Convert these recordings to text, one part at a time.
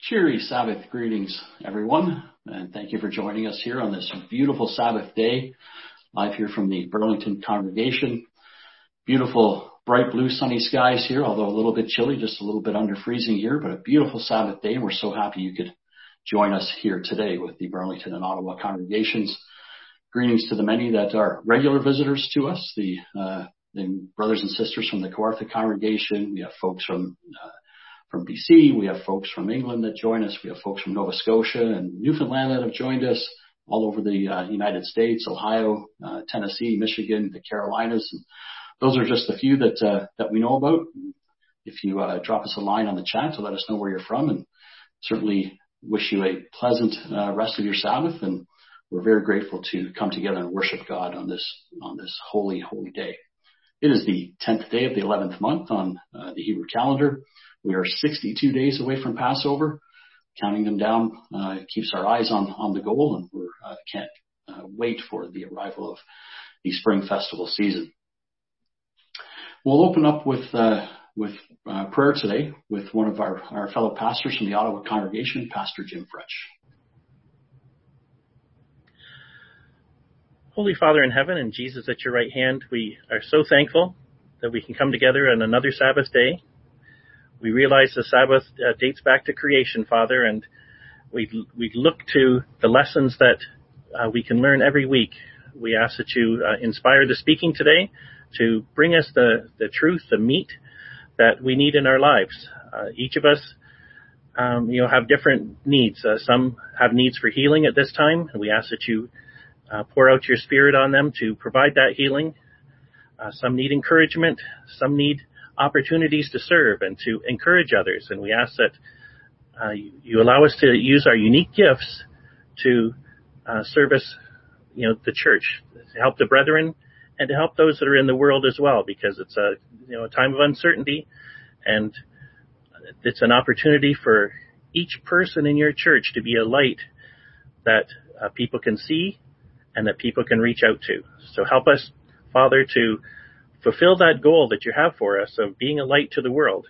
Cheery Sabbath greetings, everyone, and thank you for joining us here on this beautiful Sabbath day, live here from the Burlington congregation. Beautiful, bright blue, sunny skies here, although a little bit chilly, just a little bit under freezing here, but a beautiful Sabbath day, and we're so happy you could join us here today with the Burlington and Ottawa congregations. Greetings to the many that are regular visitors to us, the, uh, the brothers and sisters from the Kawartha congregation. We have folks from uh, from BC. We have folks from England that join us. We have folks from Nova Scotia and Newfoundland that have joined us all over the uh, United States, Ohio, uh, Tennessee, Michigan, the Carolinas. And those are just a few that uh, that we know about. If you uh, drop us a line on the chat to let us know where you're from, and certainly wish you a pleasant uh, rest of your Sabbath. And we're very grateful to come together and worship God on this on this holy holy day. It is the 10th day of the 11th month on uh, the Hebrew calendar. We are 62 days away from Passover. Counting them down uh, keeps our eyes on, on the goal, and we uh, can't uh, wait for the arrival of the spring festival season. We'll open up with uh, with uh, prayer today with one of our, our fellow pastors from the Ottawa congregation, Pastor Jim French. Holy Father in heaven and Jesus at your right hand, we are so thankful that we can come together on another Sabbath day we realize the Sabbath uh, dates back to creation, Father, and we we look to the lessons that uh, we can learn every week. We ask that you uh, inspire the speaking today to bring us the the truth, the meat that we need in our lives. Uh, each of us, um, you know, have different needs. Uh, some have needs for healing at this time, and we ask that you uh, pour out your Spirit on them to provide that healing. some need encouragement. Some need opportunities to serve and to encourage others. And we ask that uh, you, you, allow us to use our unique gifts to uh, service, you know, the church, to help the brethren, and to help those that are in the world as well, because it's a you know a time of uncertainty, and it's an opportunity for each person in your church to be a light that uh, people can see and that people can reach out to. So help us, Father, to fulfill that goal that you have for us of being a light to the world.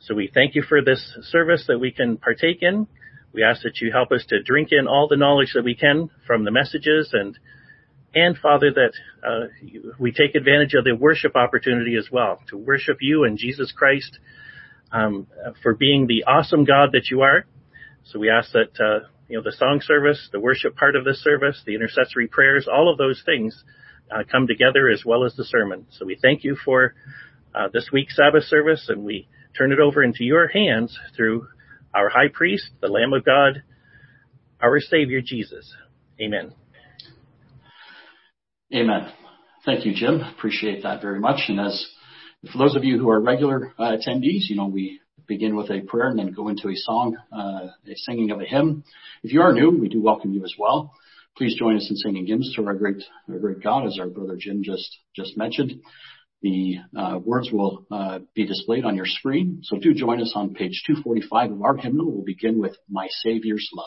So we thank you for this service that we can partake in. We ask that you help us to drink in all the knowledge that we can from the messages and and Father, that uh, we take advantage of the worship opportunity as well to worship you and Jesus Christ um, for being the awesome God that you are. So we ask that uh, you know the song service, the worship part of this service, the intercessory prayers, all of those things uh, come together as well as the sermon. So we thank you for uh, this week's Sabbath service and we turn it over into your hands through our high priest, the Lamb of God, our Savior Jesus. Amen. Amen. Thank you, Jim. Appreciate that very much. And as for those of you who are regular uh, attendees, you know, we begin with a prayer and then go into a song, uh, a singing of a hymn. If you are new, we do welcome you as well. Please join us in singing hymns to our great, our great God, as our brother Jim just, just mentioned. The uh, words will uh, be displayed on your screen, so do join us on page 245 of our hymnal. We'll begin with My Savior's Love.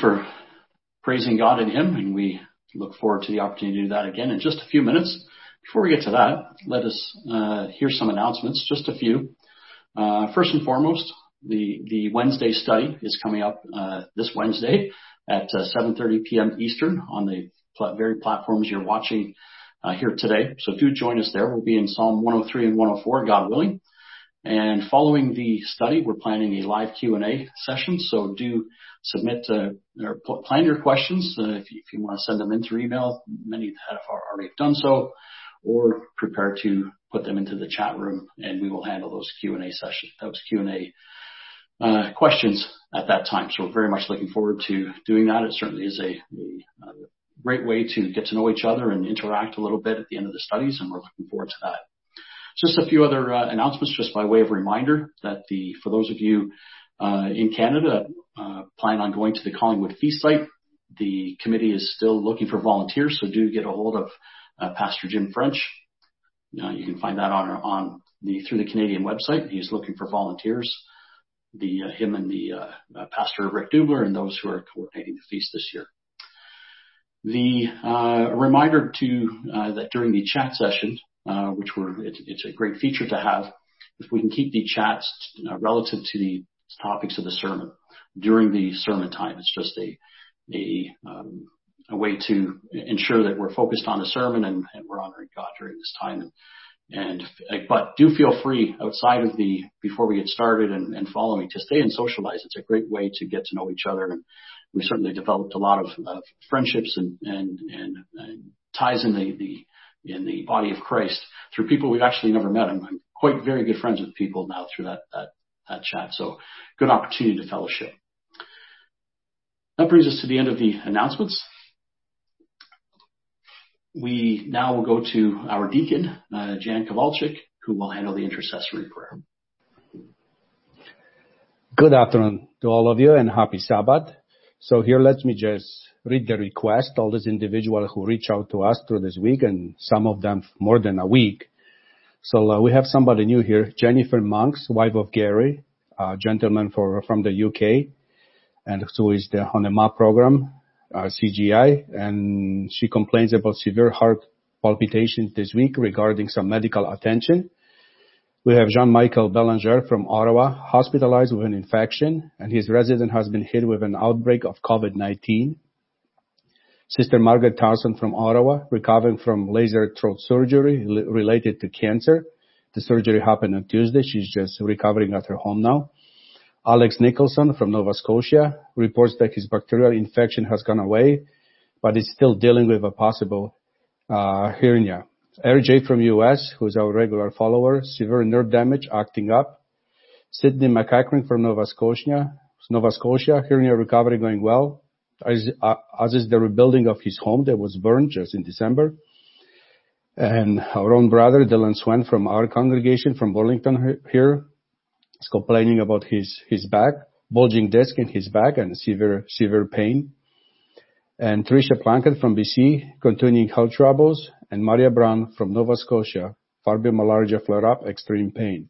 for praising God in hymn, and we look forward to the opportunity to do that again in just a few minutes. Before we get to that, let us uh, hear some announcements, just a few. Uh, first and foremost, the, the Wednesday study is coming up uh, this Wednesday at 7.30 uh, p.m. Eastern on the pl- very platforms you're watching uh, here today. So do join us there. We'll be in Psalm 103 and 104, God willing. And following the study, we're planning a live Q&A session. So do submit uh, or plan your questions uh, if, you, to send them in through email. Many have already done so, or prepare to put them into the chat room, and we will handle those Q&A sessions, those Q&A uh, questions at that time. So we're very much looking forward to doing that. It certainly is a great way to get to know each other and interact a little bit at the end of the studies, and we're looking forward to that. Just a few other uh, announcements, just by way of reminder that the for those of you uh, in Canada uh, plan on going to the Collingwood Feast site, the committee is still looking for volunteers, so do get a hold of Pastor Jim French. You can find that on on the through the Canadian website. He's looking for volunteers. The him and the pastor Rick Dubler and those who are coordinating the feast this year. The uh, reminder to that during the chat session, which we're, it's, a great feature to have. If we can keep the chats uh, relative to the topics of the sermon during the sermon time, it's just a, a, um, way to ensure that we're focused on the sermon and, we're honoring God during this time. And, and but do feel free outside of the before we get started and, following to stay and socialize. It's a great way to get to know each other, and we certainly developed a lot of uh, friendships and and, and and ties in the the in the body of Christ through people we've actually never met. I'm, I'm quite very good friends with people now through that, that, that chat. So good opportunity to fellowship. That brings us to the end of the announcements. We now will go to our deacon, uh, Jan Kowalczyk, who will handle the intercessory prayer. Good afternoon to all of you and happy Sabbath. So here let me just read the request, all these individuals who reach out to us through this week, and some of them more than a week. So uh, we have somebody new here, Jennifer Monks, wife of Gary, a gentleman for, from the UK, and who is the, on the MAP program, uh, CGI, and she complains about severe heart palpitations this week regarding some medical attention. We have Jean-Michel Belanger from Ottawa, hospitalized with an infection, and his resident has been hit with an outbreak of COVID-19. Sister Margaret Townsend from Ottawa, recovering from laser throat surgery related to cancer. The surgery happened on Tuesday. She's just recovering at her home now. Alex Nicholson from Nova Scotia reports that his bacterial infection has gone away, but is still dealing with a possible uh, hernia. RJ from US, who's our regular follower, severe nerve damage acting up. Sydney McEachran from Nova Scotia, Nova Scotia, hearing hernia recovery going well as, is the rebuilding of his home that was burned just in December. And our own brother, Dylan Swen, from our congregation from Burlington here, is complaining about his, his back, bulging disc in his back and severe, severe pain. And Tricia Plunkett from BC, continuing health troubles. And Maria Brown from Nova Scotia, fibromyalgia flare-up, extreme pain.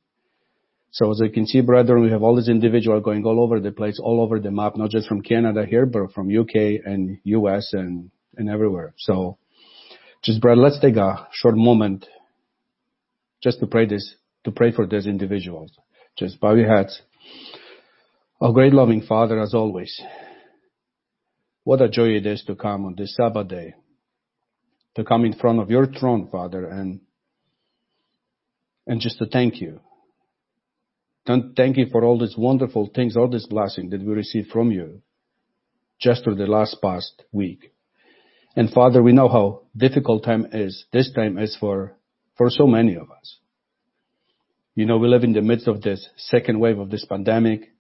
So as you can see, brethren, we have all these individuals going all over the place, all over the map, not just from Canada here, but from UK and US and, and everywhere. So just, brother, let's take a short moment just to pray this, to pray for these individuals. Just bow your heads. Our great loving Father, as always, what a joy it is to come on this Sabbath day, to come in front of your throne, Father, and and just to thank you. Thank you for all these wonderful things, all this blessing that we received from you just through the last past week. And Father, we know how difficult time is, this time is for, for so many of us. You know, we live in the midst of this second wave of this pandemic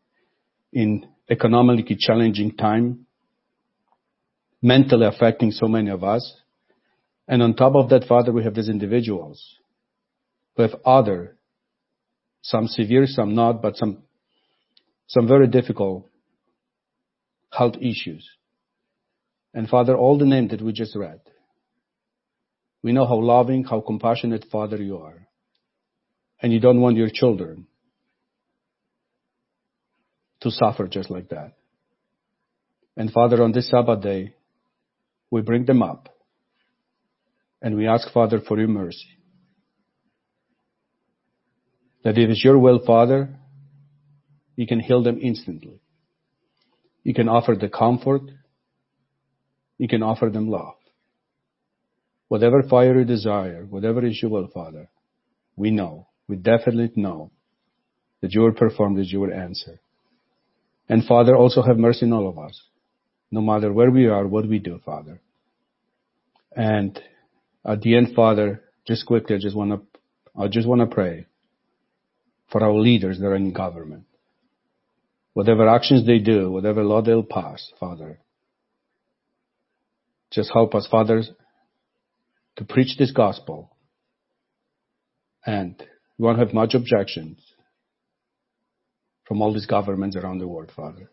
in economically challenging time, mentally affecting so many of us. And on top of that, Father, we have these individuals who have other, some severe, some not, but some, some very difficult health issues. And Father, all the names that we just read, we know how loving, how compassionate Father you are. And you don't want your children to suffer just like that. And Father, on this Sabbath day, we bring them up and we ask Father for your mercy. That if it's your will, Father, you can heal them instantly. You can offer the comfort. You can offer them love. Whatever fire you desire, whatever is your will, Father, we know, we definitely know that you will perform this, you will answer. And Father, also have mercy on all of us, no matter where we are, what we do, Father. And at the end, Father, just quickly, I just want to, I just want to pray for our leaders that are in government. Whatever actions they do, whatever law they'll pass, Father, just help us, fathers, to preach this gospel. And we won't have much objections from all these governments around the world, Father.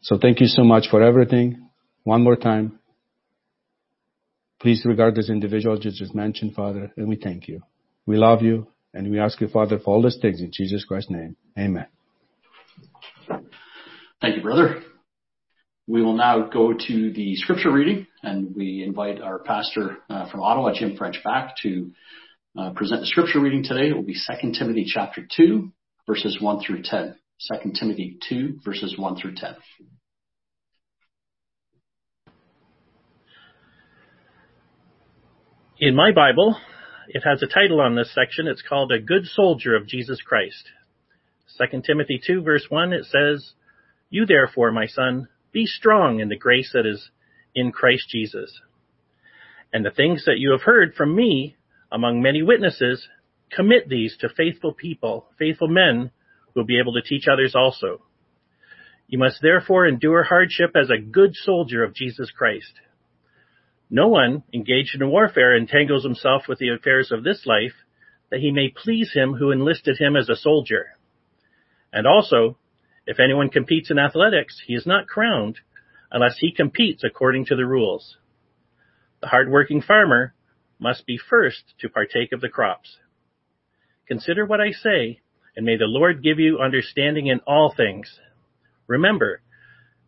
So thank you so much for everything. One more time. Please regard this individual you just mentioned, Father, and we thank you. We love you and we ask you, Father, for all these things in Jesus Christ's name. Amen. Thank you, brother. We will now go to the scripture reading, and we invite our pastor uh, from Ottawa, Jim French, back to uh, present the scripture reading today. It will be 2 Timothy chapter 2, verses 1 through 10. 2 Timothy 2, verses 1 through 10. In my Bible, it has a title on this section. It's called A Good Soldier of Jesus Christ. 2 Timothy 2 verse 1, it says, You therefore, my son, be strong in the grace that is in Christ Jesus. And the things that you have heard from me among many witnesses, commit these to faithful people, faithful men will be able to teach others also. You must therefore endure hardship as a good soldier of Jesus Christ. No one engaged in warfare entangles himself with the affairs of this life, that he may please him who enlisted him as a soldier. And also, if anyone competes in athletics, he is not crowned unless he competes according to the rules. The hard-working farmer must be first to partake of the crops. Consider what I say, and may the Lord give you understanding in all things. Remember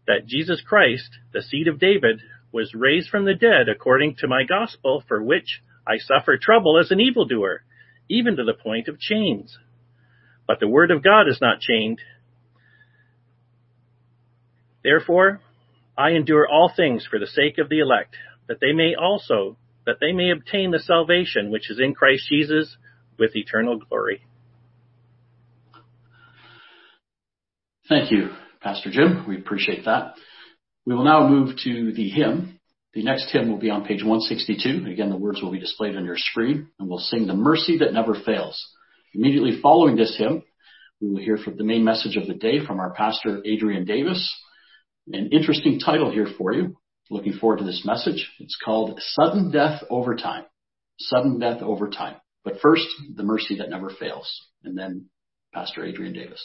that Jesus Christ, the seed of David, was raised from the dead according to my gospel, for which I suffer trouble as an evildoer, even to the point of chains. But the word of God is not chained. Therefore, I endure all things for the sake of the elect, that they may also, that they may obtain the salvation which is in Christ Jesus with eternal glory. Thank you, Pastor Jim. We appreciate that. We will now move to the hymn. The next hymn will be on page 162. Again, the words will be displayed on your screen, and we'll sing The Mercy That Never Fails. Immediately following this hymn, we will hear from the main message of the day from our pastor, Adrian Davis. An interesting title here for you. Looking forward to this message. It's called Sudden Death Over Time. sudden death over time. But first, the mercy that never fails. And then Pastor Adrian Davis.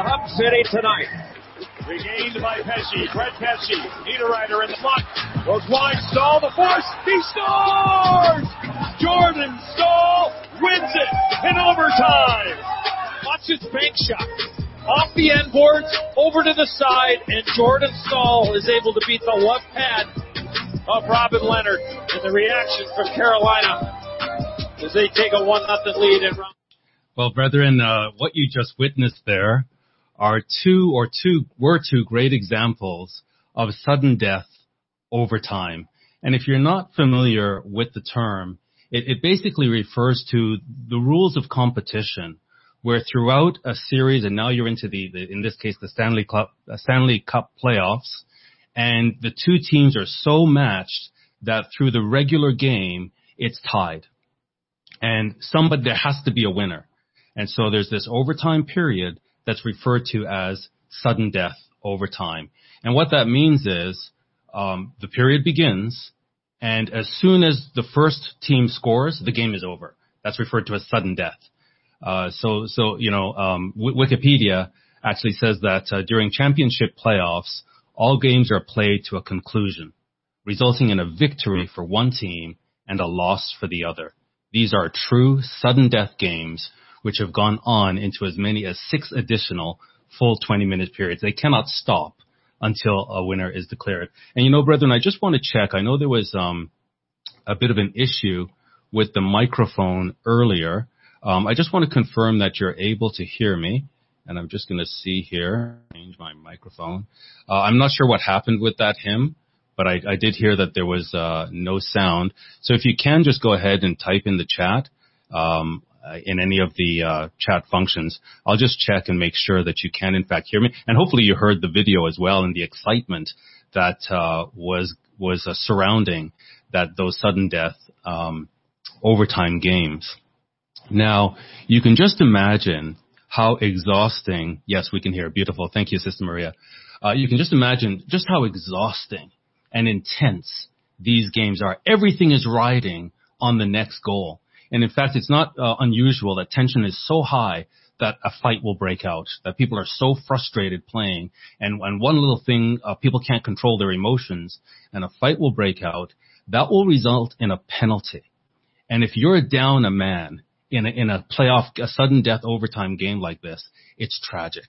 The Hub City tonight. Regained by Pesce. Brett Pesce. Niederreiter in the front. Goes wide. Staal the force. He scores! Jordan Staal wins it in overtime. Watch his bank shot. Off the end boards, over to the side, and Jordan Staal is able to beat the left pad of Robin Lehner. And the reaction from Carolina as they take a 1 0 lead in. Well, brethren, uh, what you just witnessed there are two or two were two great examples of sudden death over time. And if you're not familiar with the term, it, it basically refers to the rules of competition where throughout a series, and now you're into the, the in this case, the Stanley Cup, uh, Stanley Cup playoffs, and the two teams are so matched that through the regular game, it's tied. And somebody, there has to be a winner. And so there's this overtime period that's referred to as sudden death over time. And what that means is um, the period begins, and as soon as the first team scores, the game is over. That's referred to as sudden death. Uh, so, so you know, um, w- Wikipedia actually says that uh, during championship playoffs, all games are played to a conclusion, resulting in a victory for one team and a loss for the other. These are true sudden death games which have gone on into as many as six additional full 20 minute periods. They cannot stop until a winner is declared. And you know, brethren, I just want to check. I know there was um, a bit of an issue with the microphone earlier. Um, I just want to confirm that you're able to hear me. And I'm just going to see here, change my microphone. Uh, I'm not sure what happened with that hymn, but I, I did hear that there was uh, no sound. So if you can just go ahead and type in the chat, um, uh, in any of the uh, chat functions. I'll just check and make sure that you can in fact hear me, and hopefully you heard the video as well and the excitement that uh, was was uh, surrounding that those sudden death um, overtime games. Now you can just imagine how exhausting. Yes, we can hear. Beautiful. Thank you, Sister Maria. Uh, you can just imagine just how exhausting and intense these games are. Everything is riding on the next goal. And in fact, it's not uh, unusual that tension is so high that a fight will break out, that people are so frustrated playing, and, and one little thing, uh, people can't control their emotions, and a fight will break out, that will result in a penalty. And if you're down a man in a, in a playoff, a sudden death overtime game like this, it's tragic.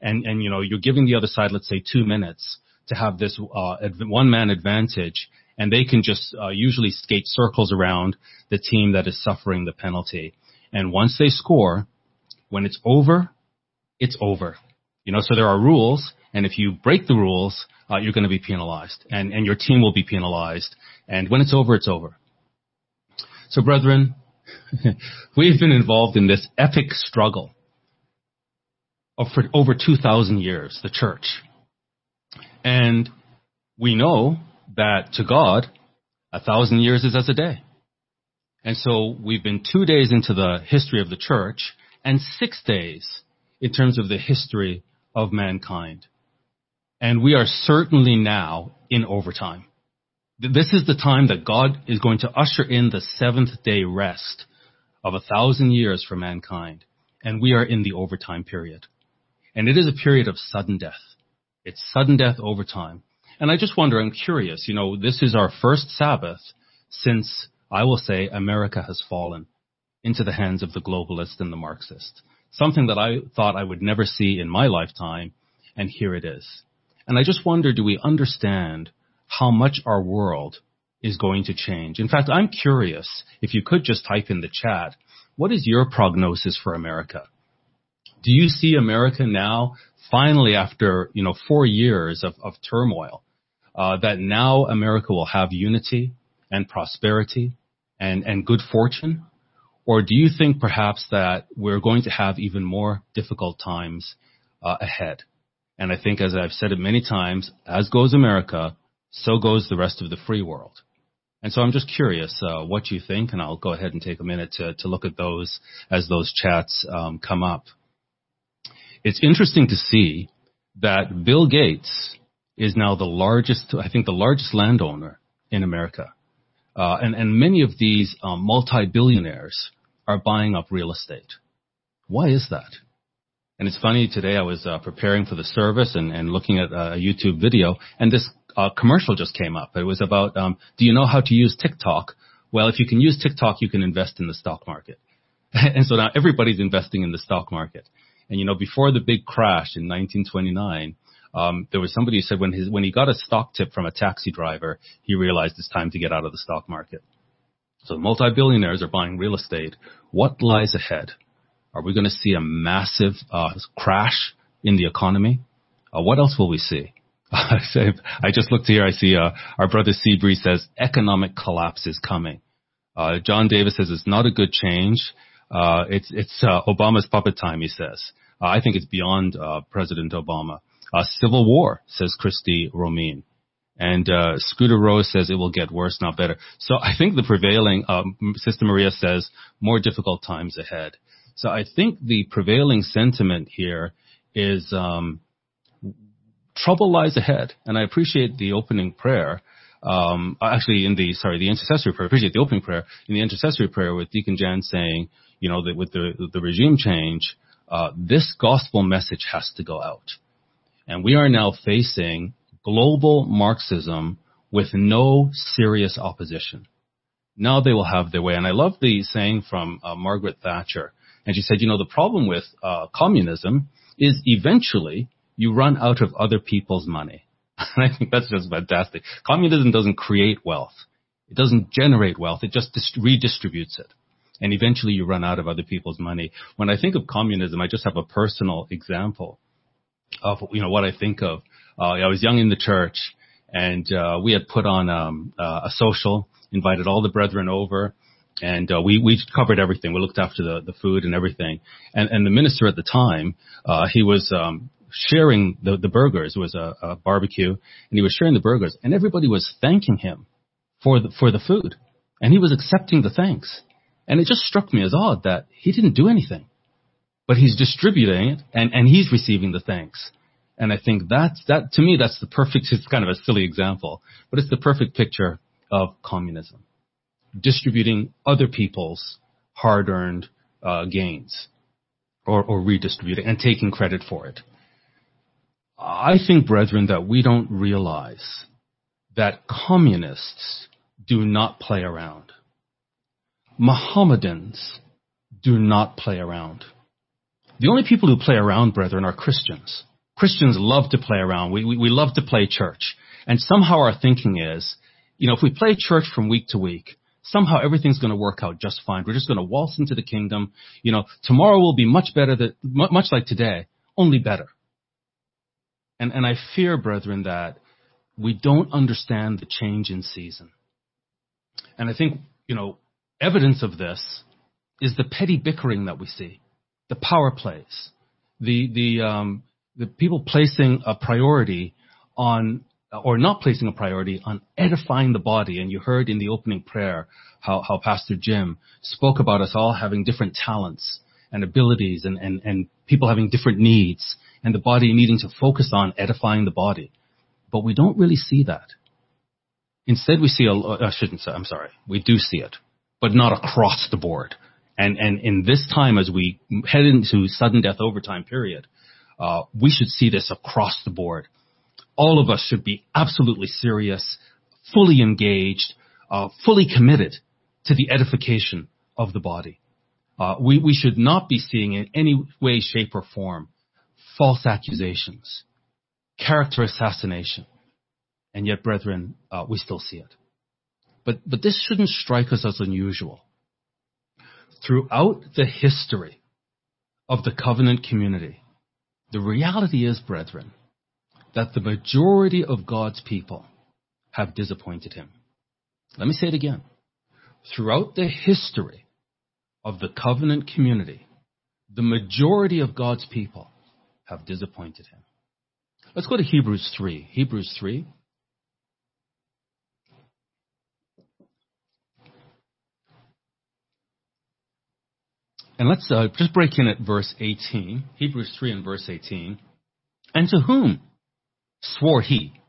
And, and, you know, you're giving the other side, let's say two minutes to have this, uh, one man advantage and they can just uh, usually skate circles around the team that is suffering the penalty. And once they score, when it's over, it's over. You know, so there are rules, and if you break the rules, uh, you're going to be penalized, and and your team will be penalized. And when it's over, it's over. So, brethren, we've been involved in this epic struggle of for over 2,000 years, the church. And we know that to God, a thousand years is as a day. And so we've been two days into the history of the church and six days in terms of the history of mankind. And we are certainly now in overtime. This is the time that God is going to usher in the seventh day rest of a thousand years for mankind. And we are in the overtime period. And it is a period of sudden death. It's sudden death overtime. And I just wonder, I'm curious, you know, this is our first Sabbath since I will say America has fallen into the hands of the globalist and the Marxist. Something that I thought I would never see in my lifetime, and here it is. And I just wonder, do we understand how much our world is going to change? In fact, I'm curious if you could just type in the chat, what is your prognosis for America? Do you see America now, finally after, you know, four years of, of turmoil, uh, that now America will have unity and prosperity and, and good fortune? Or do you think perhaps that we're going to have even more difficult times uh, ahead? And I think, as I've said it many times, as goes America, so goes the rest of the free world. And so I'm just curious uh, what you think, and I'll go ahead and take a minute to, to look at those as those chats um, come up. It's interesting to see that Bill Gates is now the largest, I think the largest landowner in America. Uh, and, and many of these um, multi-billionaires are buying up real estate. Why is that? And it's funny, today I was uh, preparing for the service and, and looking at a YouTube video, and this uh, commercial just came up. It was about, um, do you know how to use TikTok? Well, if you can use TikTok, you can invest in the stock market. and so now everybody's investing in the stock market. And you know, before the big crash in 1929, um, there was somebody who said when his when he got a stock tip from a taxi driver, he realized it's time to get out of the stock market. So multi-billionaires are buying real estate. What lies ahead? Are we going to see a massive uh, crash in the economy? Uh, what else will we see? I just looked here. I see uh, our brother Seabree says economic collapse is coming. Uh, John Davis says it's not a good change. Uh, it's it's uh, Obama's puppet time. He says. I think it's beyond President Obama. Uh, civil war, says Christy Romine. And uh, Scooter Rose says it will get worse, not better. So I think the prevailing, um, Sister Maria says, more difficult times ahead. So I think the prevailing sentiment here is um, trouble lies ahead. And I appreciate the opening prayer. Um, actually, in the sorry, the intercessory prayer. I appreciate the opening prayer in the intercessory prayer with Deacon Jan saying, you know, that with the the regime change, uh, this gospel message has to go out. And we are now facing global Marxism with no serious opposition. Now they will have their way. And I love the saying from uh, Margaret Thatcher. And she said, you know, the problem with uh, communism is eventually you run out of other people's money. And I think that's just fantastic. Communism doesn't create wealth. It doesn't generate wealth. It just dist- redistributes it. And eventually you run out of other people's money. When I think of communism, I just have a personal example of, you know, what I think of. Uh, I was young in the church and, uh, we had put on, um, uh, a social, invited all the brethren over and uh, we we covered everything. We looked after the the food and everything. And and the minister at the time, uh, he was um, sharing the the burgers. It was a, a barbecue, and he was sharing the burgers, and everybody was thanking him for the for the food, and he was accepting the thanks. And it just struck me as odd that he didn't do anything, but he's distributing it, and and he's receiving the thanks. And I think that's that to me that's the perfect. It's kind of a silly example, but it's the perfect picture of communism distributing other people's hard-earned uh, gains or, or redistributing and taking credit for it. I think, brethren, that we don't realize that communists do not play around. Mohammedans do not play around. The only people who play around, brethren, are Christians. Christians love to play around. We, we, we love to play church. And somehow our thinking is, you know, if we play church from week to week, somehow everything's going to work out just fine. We're just going to waltz into the kingdom. You know, tomorrow will be much better than, much like today, only better. And, and I fear, brethren, that we don't understand the change in season. And I think, you know, evidence of this is the petty bickering that we see, the power plays, the, the, um, the people placing a priority on or not placing a priority on edifying the body. And you heard in the opening prayer how, how Pastor Jim spoke about us all having different talents and abilities and, and, and people having different needs and the body needing to focus on edifying the body. But we don't really see that. Instead, we see a, I shouldn't say, I'm sorry, we do see it, but not across the board. And, and in this time, as we head into sudden death overtime period, uh, we should see this across the board all of us should be absolutely serious, fully engaged, uh, fully committed to the edification of the body. Uh, we, we should not be seeing in any way, shape, or form false accusations, character assassination. And yet, brethren, uh, we still see it. But, but this shouldn't strike us as unusual. Throughout the history of the covenant community, the reality is, brethren, that the majority of God's people have disappointed him. Let me say it again. Throughout the history of the covenant community, the majority of God's people have disappointed him. Let's go to Hebrews 3. Hebrews 3. And let's uh, just break in at verse 18. Hebrews 3 and verse 18. And to whom swore he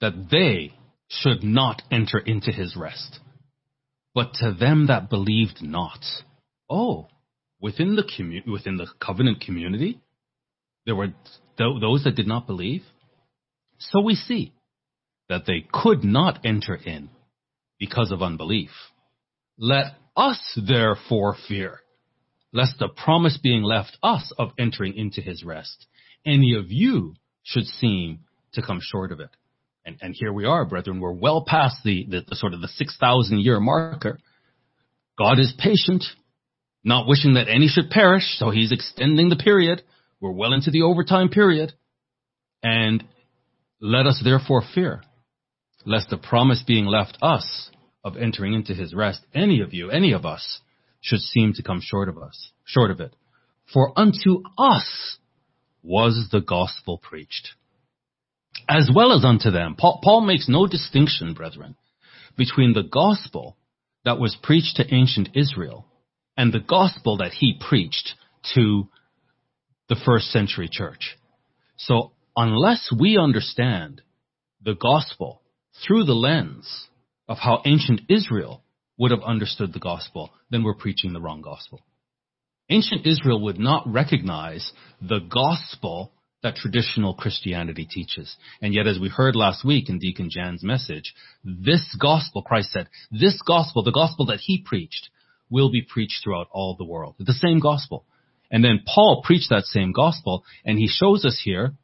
that they should not enter into his rest. But to them that believed not, oh, within the commu- within the covenant community, there were th- those that did not believe. So we see that they could not enter in because of unbelief. Let us therefore fear, lest the promise being left us of entering into his rest, any of you should seem to come short of it. And, and here we are, brethren. We're well past the, the, the sort of the 6,000 year marker. God is patient, not wishing that any should perish, so he's extending the period. We're well into the overtime period. And let us therefore fear, lest the promise being left us of entering into his rest, any of you, any of us, should seem to come short of us, short of it. For unto us was the gospel preached as well as unto them. Paul, Paul makes no distinction, brethren, between the gospel that was preached to ancient Israel and the gospel that he preached to the first century church. So unless we understand the gospel through the lens of how ancient Israel would have understood the gospel, then we're preaching the wrong gospel. Ancient Israel would not recognize the gospel that traditional Christianity teaches. And yet, as we heard last week in Deacon Jan's message, this gospel, Christ said, this gospel, the gospel that he preached, will be preached throughout all the world. The same gospel. And then Paul preached that same gospel, and he shows us here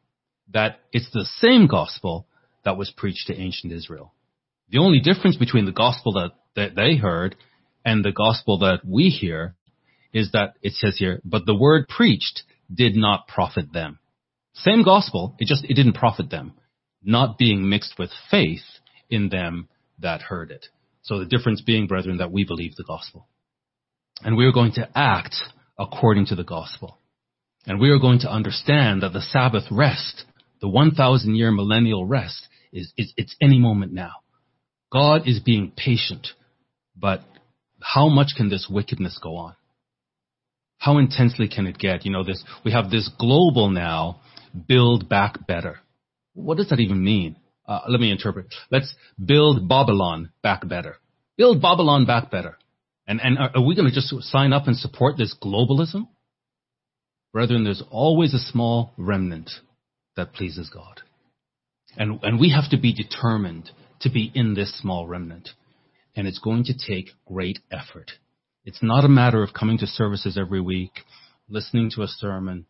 that it's the same gospel that was preached to ancient Israel. The only difference between the gospel that, that they heard and the gospel that we hear is that it says here, but the word preached did not profit them. Same gospel, it just, it didn't profit them, not being mixed with faith in them that heard it. So the difference being, brethren, that we believe the gospel. And we are going to act according to the gospel. And we are going to understand that the Sabbath rest, the 1,000 year millennial rest, is, is, it's any moment now. God is being patient, but how much can this wickedness go on? How intensely can it get? You know, this, we have this global now build back better. What does that even mean? Uh, let me interpret. Let's build Babylon back better. Build Babylon back better. And, and are, are we going to just sign up and support this globalism? Brethren, there's always a small remnant that pleases God. And, and we have to be determined to be in this small remnant. And it's going to take great effort. It's not a matter of coming to services every week, listening to a sermon,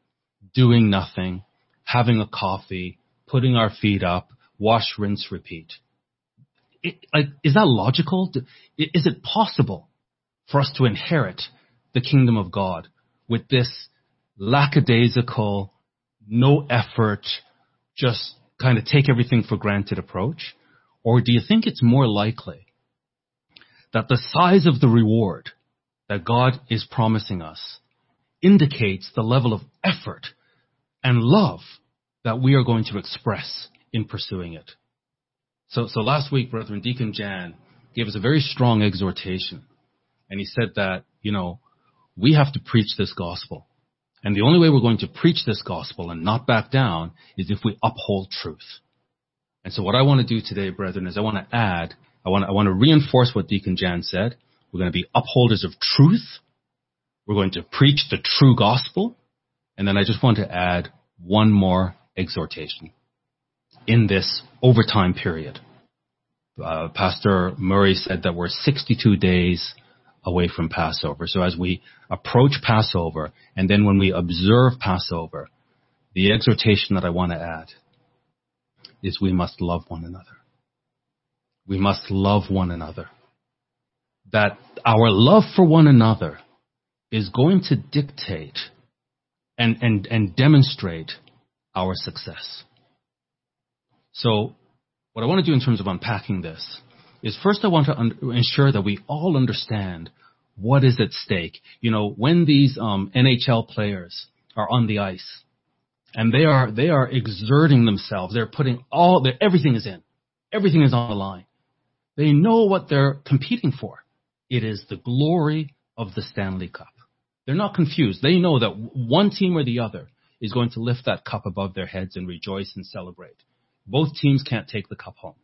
doing nothing, having a coffee, putting our feet up, wash, rinse, repeat. It, like, is that logical? Is it possible for us to inherit the kingdom of God with this lackadaisical, no effort, just kind of take everything for granted approach? Or do you think it's more likely that the size of the reward that God is promising us indicates the level of effort and love that we are going to express in pursuing it. So, so last week, Brethren, Deacon Jan gave us a very strong exhortation. And he said that, you know, we have to preach this gospel. And the only way we're going to preach this gospel and not back down is if we uphold truth. And so what I want to do today, brethren, is I want to add, I want I want to reinforce what Deacon Jan said. We're going to be upholders of truth. We're going to preach the true gospel. And then I just want to add one more exhortation in this overtime period. Uh, Pastor Murray said that we're 62 days away from Passover. So as we approach Passover and then when we observe Passover, the exhortation that I want to add is we must love one another. We must love one another. That our love for one another is going to dictate and, and, and demonstrate our success. So what I want to do in terms of unpacking this is first I want to un- ensure that we all understand what is at stake. You know, when these um, NHL players are on the ice and they are they are exerting themselves, they're putting all everything is in, everything is on the line. They know what they're competing for. It is the glory of the Stanley Cup. They're not confused. They know that one team or the other is going to lift that cup above their heads and rejoice and celebrate. Both teams can't take the cup home.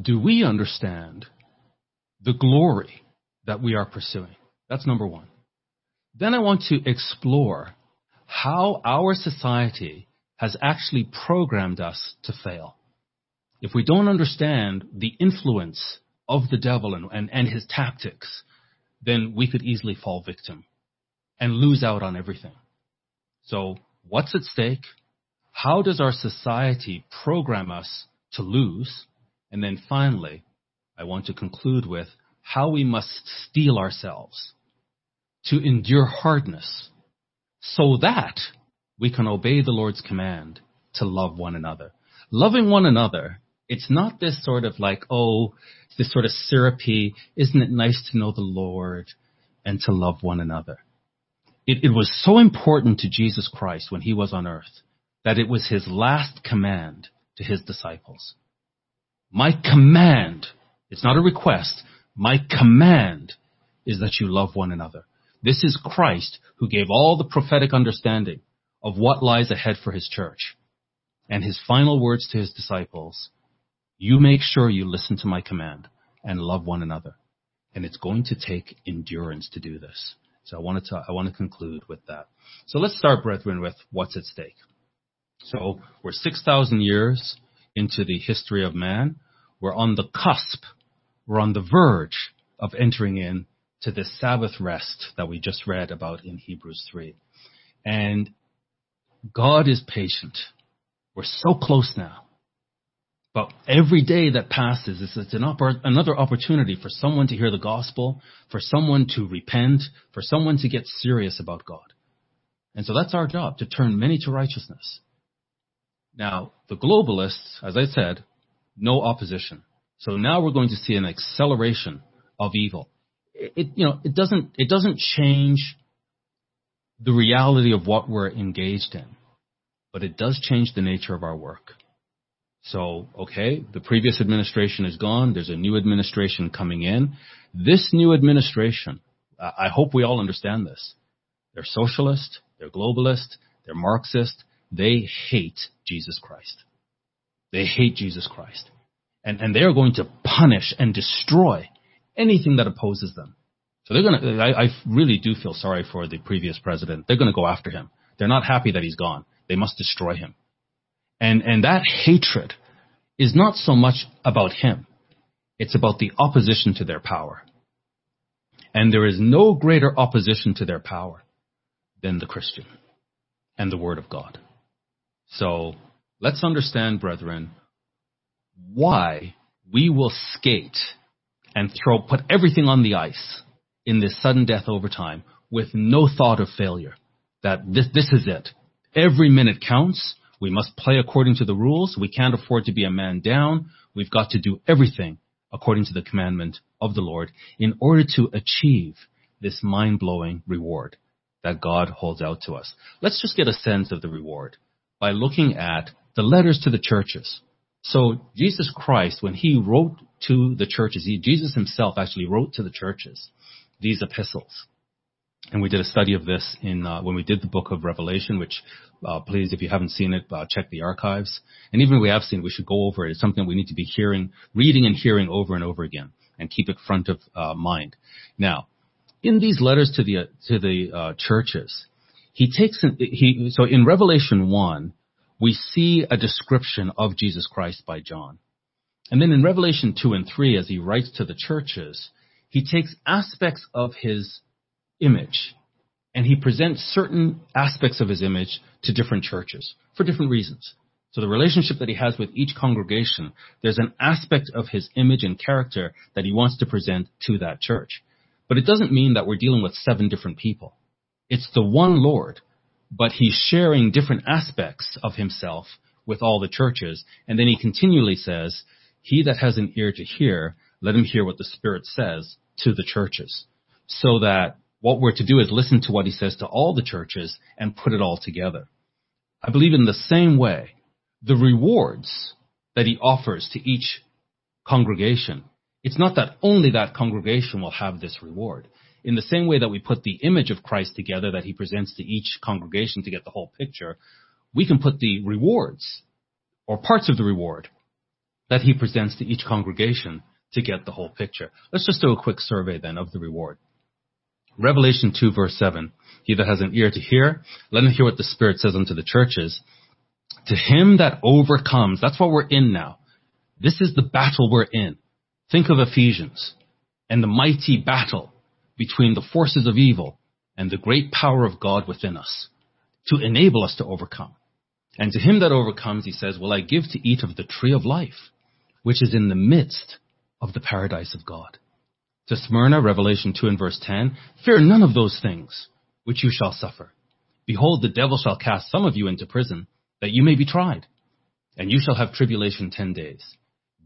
Do we understand the glory that we are pursuing? That's number one. Then I want to explore how our society has actually programmed us to fail. If we don't understand the influence of the devil and, and, and his tactics, then we could easily fall victim and lose out on everything. So what's at stake? How does our society program us to lose? And then finally, I want to conclude with how we must steel ourselves to endure hardness so that we can obey the Lord's command to love one another. Loving one another, it's not this sort of like, oh, this sort of syrupy, isn't it nice to know the Lord and to love one another? It, it was so important to Jesus Christ when he was on earth that it was his last command to his disciples. My command, it's not a request, my command is that you love one another. This is Christ who gave all the prophetic understanding of what lies ahead for his church. And his final words to his disciples, you make sure you listen to my command and love one another. And it's going to take endurance to do this. So I wanted to, I want to conclude with that. So let's start, brethren, with what's at stake. So we're 6,000 years into the history of man. We're on the cusp. We're on the verge of entering in to this Sabbath rest that we just read about in Hebrews 3. And God is patient. We're so close now. But every day that passes is an oppor- another opportunity for someone to hear the gospel, for someone to repent, for someone to get serious about God. And so that's our job, to turn many to righteousness. Now, the globalists, as I said, no opposition. So now we're going to see an acceleration of evil. It, you know, it doesn't, it doesn't change the reality of what we're engaged in, but it does change the nature of our work. So, okay, the previous administration is gone. There's a new administration coming in. This new administration, I hope we all understand this. They're socialist, they're globalist, they're Marxist. They hate Jesus Christ. They hate Jesus Christ. And, and they're going to punish and destroy anything that opposes them. So they're going to, I, I really do feel sorry for the previous president. They're going to go after him. They're not happy that he's gone. They must destroy him. And, and that hatred is not so much about him. It's about the opposition to their power. And there is no greater opposition to their power than the Christian and the Word of God. So let's understand, brethren, why we will skate and throw, put everything on the ice in this sudden death over time with no thought of failure. That this, this is it. Every minute counts. We must play according to the rules. We can't afford to be a man down. We've got to do everything according to the commandment of the Lord in order to achieve this mind-blowing reward that God holds out to us. Let's just get a sense of the reward by looking at the letters to the churches. So Jesus Christ, when he wrote to the churches, he, Jesus himself actually wrote to the churches these epistles. And we did a study of this in uh, when we did the book of Revelation, which uh, please, if you haven't seen it, uh, check the archives. And even if we have seen it, we should go over it. It's something we need to be hearing, reading and hearing over and over again, and keep it front of uh, mind. Now, in these letters to the to the uh, churches, he takes he so in Revelation one, we see a description of Jesus Christ by John, and then in Revelation two and three, as he writes to the churches, he takes aspects of his image and he presents certain aspects of his image to different churches for different reasons. So the relationship that he has with each congregation, there's an aspect of his image and character that he wants to present to that church. But it doesn't mean that we're dealing with seven different people. It's the one Lord, but he's sharing different aspects of himself with all the churches. And then he continually says, he that has an ear to hear, let him hear what the Spirit says to the churches. So that what we're to do is listen to what he says to all the churches and put it all together. I believe in the same way, the rewards that he offers to each congregation, it's not that only that congregation will have this reward. In the same way that we put the image of Christ together that he presents to each congregation to get the whole picture, we can put the rewards or parts of the reward that he presents to each congregation to get the whole picture. Let's just do a quick survey then of the reward. Revelation 2 verse 7. He that has an ear to hear, let him hear what the Spirit says unto the churches. To him that overcomes, that's what we're in now. This is the battle we're in. Think of Ephesians and the mighty battle between the forces of evil and the great power of God within us to enable us to overcome. And to him that overcomes, he says, will I give to eat of the tree of life, which is in the midst of the paradise of God. To Smyrna, Revelation 2 and verse 10, fear none of those things which you shall suffer. Behold, the devil shall cast some of you into prison, that you may be tried, and you shall have tribulation ten days.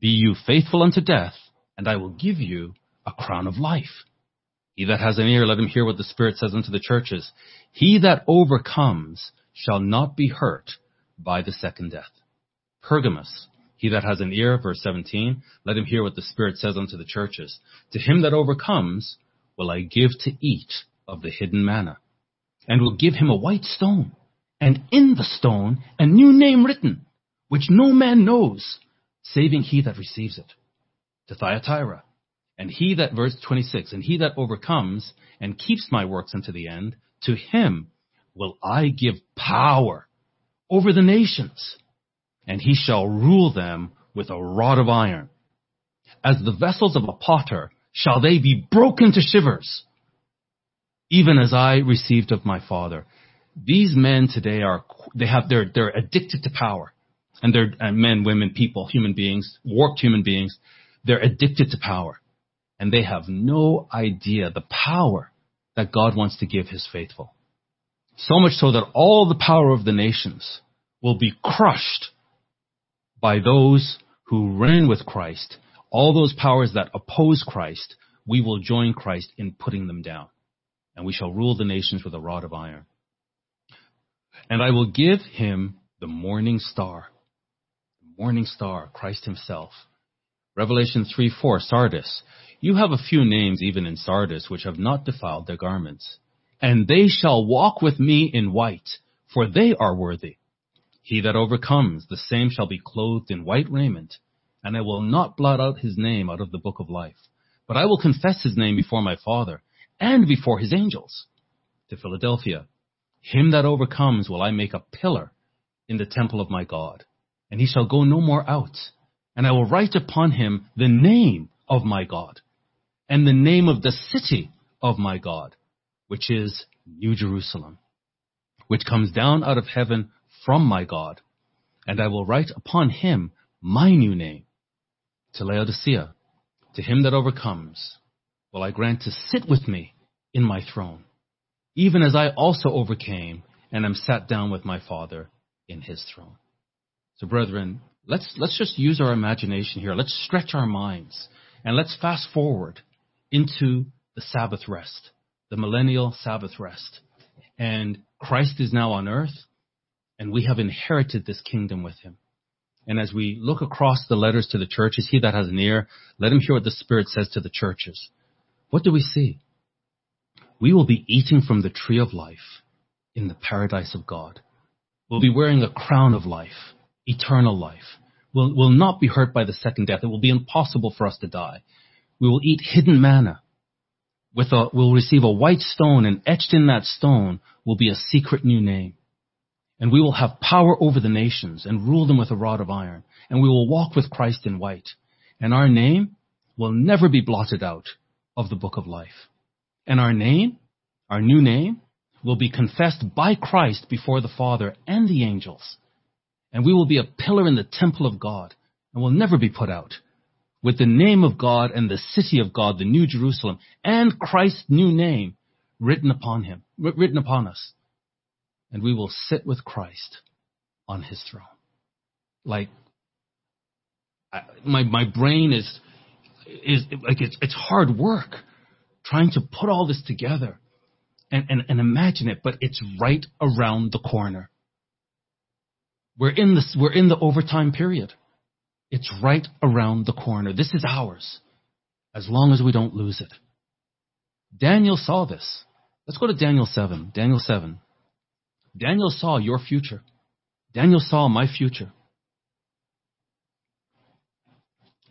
Be you faithful unto death, and I will give you a crown of life. He that has an ear, let him hear what the Spirit says unto the churches. He that overcomes shall not be hurt by the second death. Pergamos, he that has an ear, verse 17, let him hear what the Spirit says unto the churches. To him that overcomes will I give to eat of the hidden manna, and will give him a white stone, and in the stone a new name written, which no man knows, saving he that receives it. To Thyatira, And he that, verse 26, and he that overcomes and keeps my works unto the end, to him will I give power over the nations, and he shall rule them with a rod of iron. As the vessels of a potter shall they be broken to shivers, even as I received of my father. These men today are, they have, they're, they're addicted to power. And they're uh, men, women, people, human beings, warped human beings. They're addicted to power. And they have no idea the power that God wants to give his faithful. So much so that all the power of the nations will be crushed by those who reign with Christ. All those powers that oppose Christ, we will join Christ in putting them down. And we shall rule the nations with a rod of iron. And I will give him the morning star. The morning star, Christ himself. Revelation 3 4, Sardis. You have a few names even in Sardis which have not defiled their garments and they shall walk with me in white, for they are worthy. He that overcomes, the same shall be clothed in white raiment, and I will not blot out his name out of the book of life, but I will confess his name before my Father, and before his angels. To Philadelphia, him that overcomes will I make a pillar in the temple of my God, and he shall go no more out, and I will write upon him the name of my God, and the name of the city of my God, which is New Jerusalem, which comes down out of heaven from my God, and I will write upon him my new name. To Laodicea, to him that overcomes, will I grant to sit with me in my throne, even as I also overcame and am sat down with my Father in his throne. So brethren, let's, let's just use our imagination here. Let's stretch our minds and let's fast forward into the Sabbath rest the millennial Sabbath rest. And Christ is now on earth, and we have inherited this kingdom with him. And as we look across the letters to the churches, he that has an ear, let him hear what the Spirit says to the churches. What do we see? We will be eating from the tree of life in the paradise of God. We'll be wearing a crown of life, eternal life. We'll, we'll not be hurt by the second death. It will be impossible for us to die. We will eat hidden manna with a, will receive a white stone and etched in that stone will be a secret new name. And we will have power over the nations and rule them with a rod of iron. And we will walk with Christ in white. And our name will never be blotted out of the book of life. And our name, our new name, will be confessed by Christ before the Father and the angels. And we will be a pillar in the temple of God and will never be put out with the name of God and the city of God, the New Jerusalem, and Christ's new name written upon him, written upon us. And we will sit with Christ on his throne. Like, my, my brain is, is like it's, it's hard work trying to put all this together and, and, and imagine it, but it's right around the corner. We're in this, we're in the overtime period. It's right around the corner. This is ours, as long as we don't lose it. Daniel saw this. Let's go to Daniel 7. Daniel 7. Daniel saw your future. Daniel saw my future.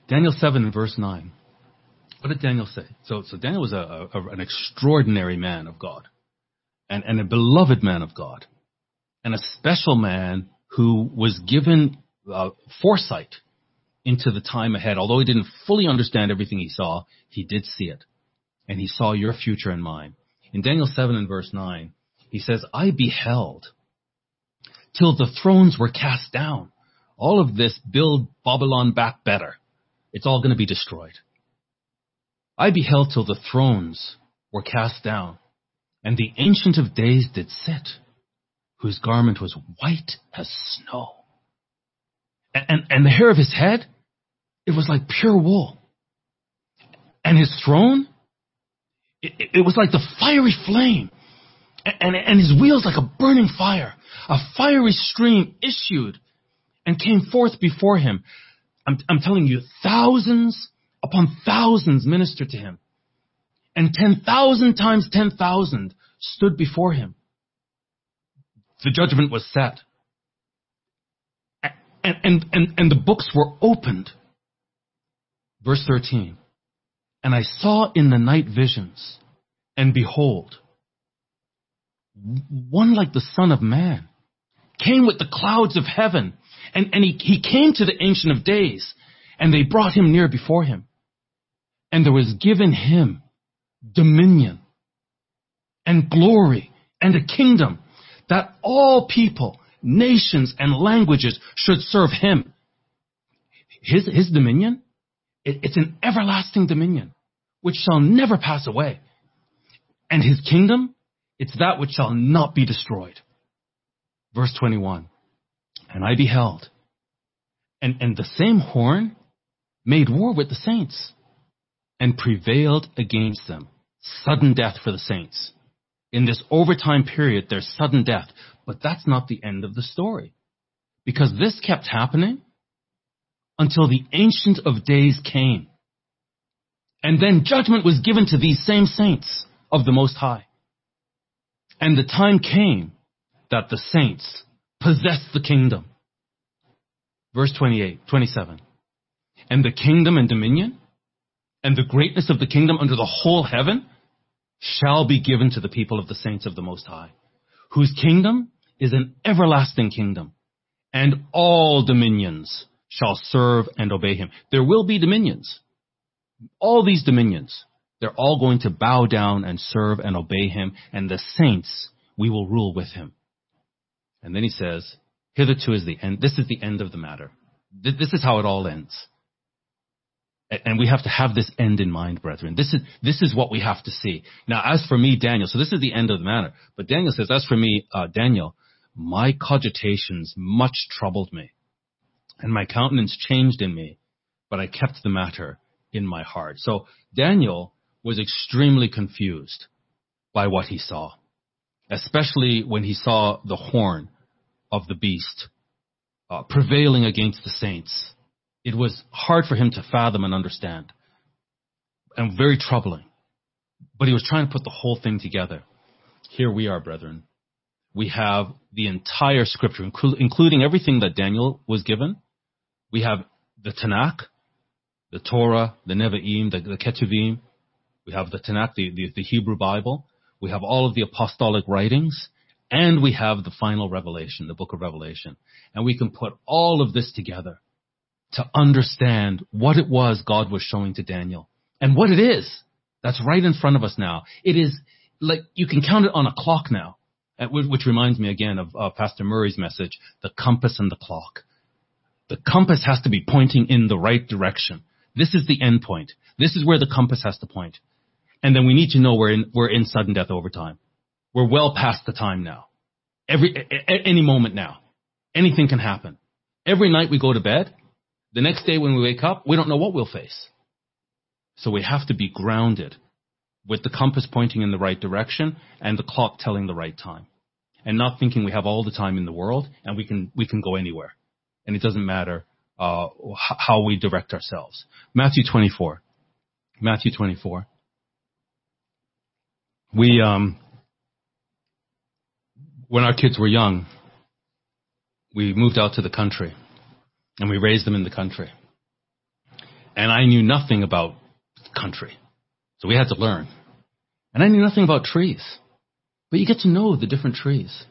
Daniel 7 and verse 9. What did Daniel say? So, so Daniel was a, a, an extraordinary man of God and, and a beloved man of God and a special man who was given uh, foresight into the time ahead. Although he didn't fully understand everything he saw, he did see it. And he saw your future and mine. In Daniel 7 and verse 9, he says, I beheld till the thrones were cast down. All of this build Babylon back better. It's all going to be destroyed. I beheld till the thrones were cast down, and the ancient of days did sit, whose garment was white as snow and, and the hair of his head, it was like pure wool. And his throne, it, it was like the fiery flame. And, and his wheels like a burning fire. A fiery stream issued and came forth before him. I'm, I'm telling you, thousands upon thousands ministered to him. And 10,000 times 10,000 stood before him. The judgment was set and, and, and, and the books were opened. Verse 13. And I saw in the night visions, and behold, one like the Son of Man came with the clouds of heaven, and, and he, he came to the Ancient of Days, and they brought him near before him. And there was given him dominion and glory and a kingdom that all people, nations, and languages should serve him. His, his dominion, it, it's an everlasting dominion which shall never pass away. And his kingdom, it's that which shall not be destroyed. Verse 21. And I beheld, and, and the same horn made war with the saints and prevailed against them. Sudden death for the saints. In this overtime period, there's sudden death. But that's not the end of the story. Because this kept happening until the Ancient of Days came. And then judgment was given to these same saints of the Most High. And the time came that the saints possessed the kingdom. Verse 28, 27. And the kingdom and dominion and the greatness of the kingdom under the whole heaven shall be given to the people of the saints of the Most High, whose kingdom is an everlasting kingdom, and all dominions shall serve and obey him. There will be dominions. All these dominions, they're all going to bow down and serve and obey him, and the saints, we will rule with him. And then he says, hitherto is the end, this is the end of the matter. This is how it all ends. And we have to have this end in mind, brethren. This is, this is what we have to see. Now, as for me, Daniel, so this is the end of the matter. But Daniel says, as for me, uh, Daniel, my cogitations much troubled me, and my countenance changed in me, but I kept the matter in my heart. So Daniel was extremely confused by what he saw, especially when he saw the horn of the beast uh, prevailing against the saints it was hard for him to fathom and understand and very troubling. But he was trying to put the whole thing together. Here we are, brethren. We have the entire scripture, including everything that Daniel was given. We have the Tanakh, the Torah, the Nevi'im, the, the Ketuvim. We have the Tanakh, the, the, the Hebrew Bible. We have all of the apostolic writings. And we have the final revelation, the book of Revelation. And we can put all of this together to understand what it was God was showing to Daniel and what it is that's right in front of us now. It is like you can count it on a clock now, which reminds me again of uh, Pastor Murray's message, the compass and the clock. The compass has to be pointing in the right direction. This is the end point. This is where the compass has to point. And then we need to know we're in, we're in sudden death overtime. We're well past the time now. Every, any moment now. Anything can happen. Every night we go to bed, the next day when we wake up, we don't know what we'll face. So we have to be grounded with the compass pointing in the right direction and the clock telling the right time. And not thinking we have all the time in the world and we can, we can go anywhere. And it doesn't matter, uh, how we direct ourselves. Matthew 24. Matthew 24. We, um, when our kids were young, we moved out to the country and we raised them in the country. And I knew nothing about country. So we had to learn. And I knew nothing about trees. But you get to know the different trees.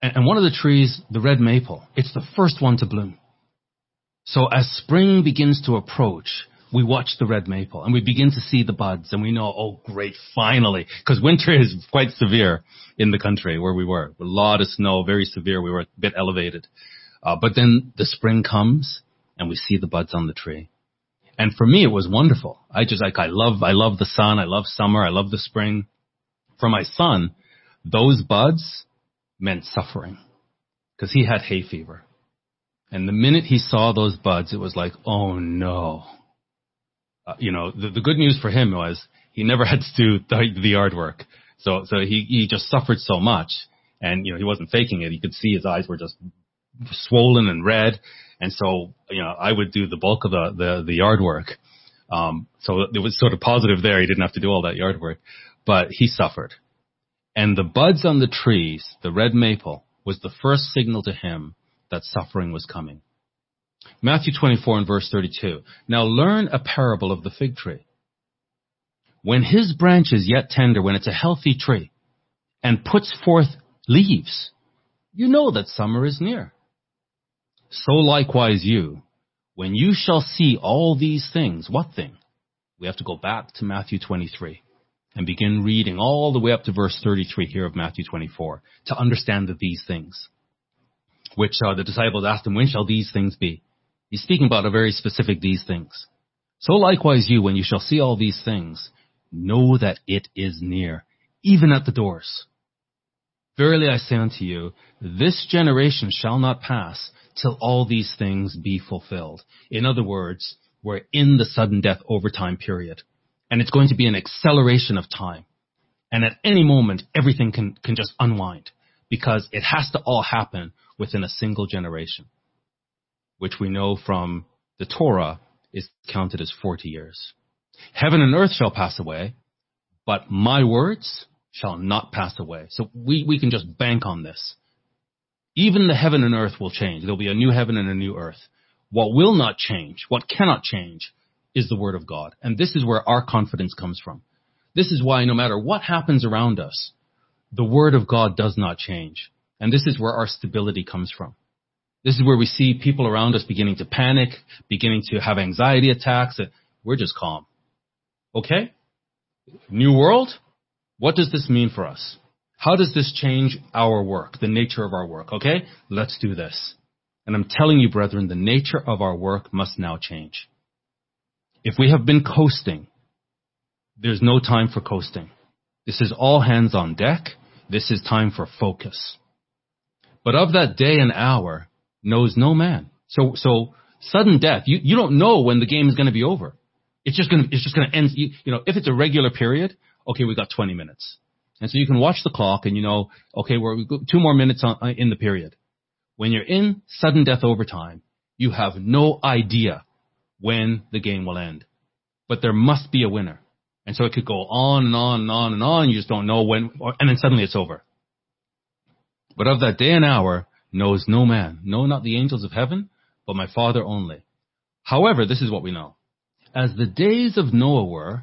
And, and one of the trees, the red maple, it's the first one to bloom. So as spring begins to approach, we watch the red maple and we begin to see the buds and we know, oh great, finally, because winter is quite severe in the country where we were. A lot of snow, very severe. We were a bit elevated. Uh, but then the spring comes and we see the buds on the tree. And for me, it was wonderful. I just like, I love, I love the sun. I love summer. I love the spring. For my son, those buds meant suffering because he had hay fever. And the minute he saw those buds, it was like, oh no. Uh, you know, the, the good news for him was he never had to do the, the yard work. So, so he, he just suffered so much and, you know, he wasn't faking it. You could see his eyes were just swollen and red. And so, you know, I would do the bulk of the, the, the yard work. Um, so it was sort of positive there. He didn't have to do all that yard work, but he suffered. And the buds on the trees, the red maple, was the first signal to him that suffering was coming. Matthew 24 and verse 32. Now learn a parable of the fig tree. when his branch is yet tender, when it's a healthy tree, and puts forth leaves, you know that summer is near. So likewise you, when you shall see all these things, what thing? We have to go back to Matthew 23 and begin reading all the way up to verse 33 here of Matthew 24 to understand that these things, which uh, the disciples asked him, when shall these things be? He's speaking about a very specific these things. So likewise you, when you shall see all these things, know that it is near, even at the doors. Verily I say unto you, this generation shall not pass till all these things be fulfilled. In other words, we're in the sudden death overtime period. And it's going to be an acceleration of time. And at any moment, everything can, can just unwind because it has to all happen within a single generation, which we know from the Torah is counted as 40 years. Heaven and earth shall pass away, but my words shall not pass away. So we, we can just bank on this. Even the heaven and earth will change. There'll be a new heaven and a new earth. What will not change, what cannot change, is the word of God. And this is where our confidence comes from. This is why no matter what happens around us, the word of God does not change. And this is where our stability comes from. This is where we see people around us beginning to panic, beginning to have anxiety attacks. We're just calm. Okay? New world? What does this mean for us? How does this change our work, the nature of our work? Okay? Let's do this. And I'm telling you, brethren, the nature of our work must now change. If we have been coasting, there's no time for coasting. This is all hands on deck. This is time for focus. But of that day and hour knows no man. So, so sudden death, you, you don't know when the game is going to be over. It's just going to, it's just going to end. You, you know, if it's a regular period, okay, we got 20 minutes. And so you can watch the clock and you know, okay, we're two more minutes on, uh, in the period. When you're in sudden death overtime, you have no idea when the game will end. But there must be a winner. And so it could go on and on and on and on. You just don't know when, or, and then suddenly it's over. But of that day and hour knows no man, no, not the angels of heaven, but my Father only. However, this is what we know. As the days of Noah were,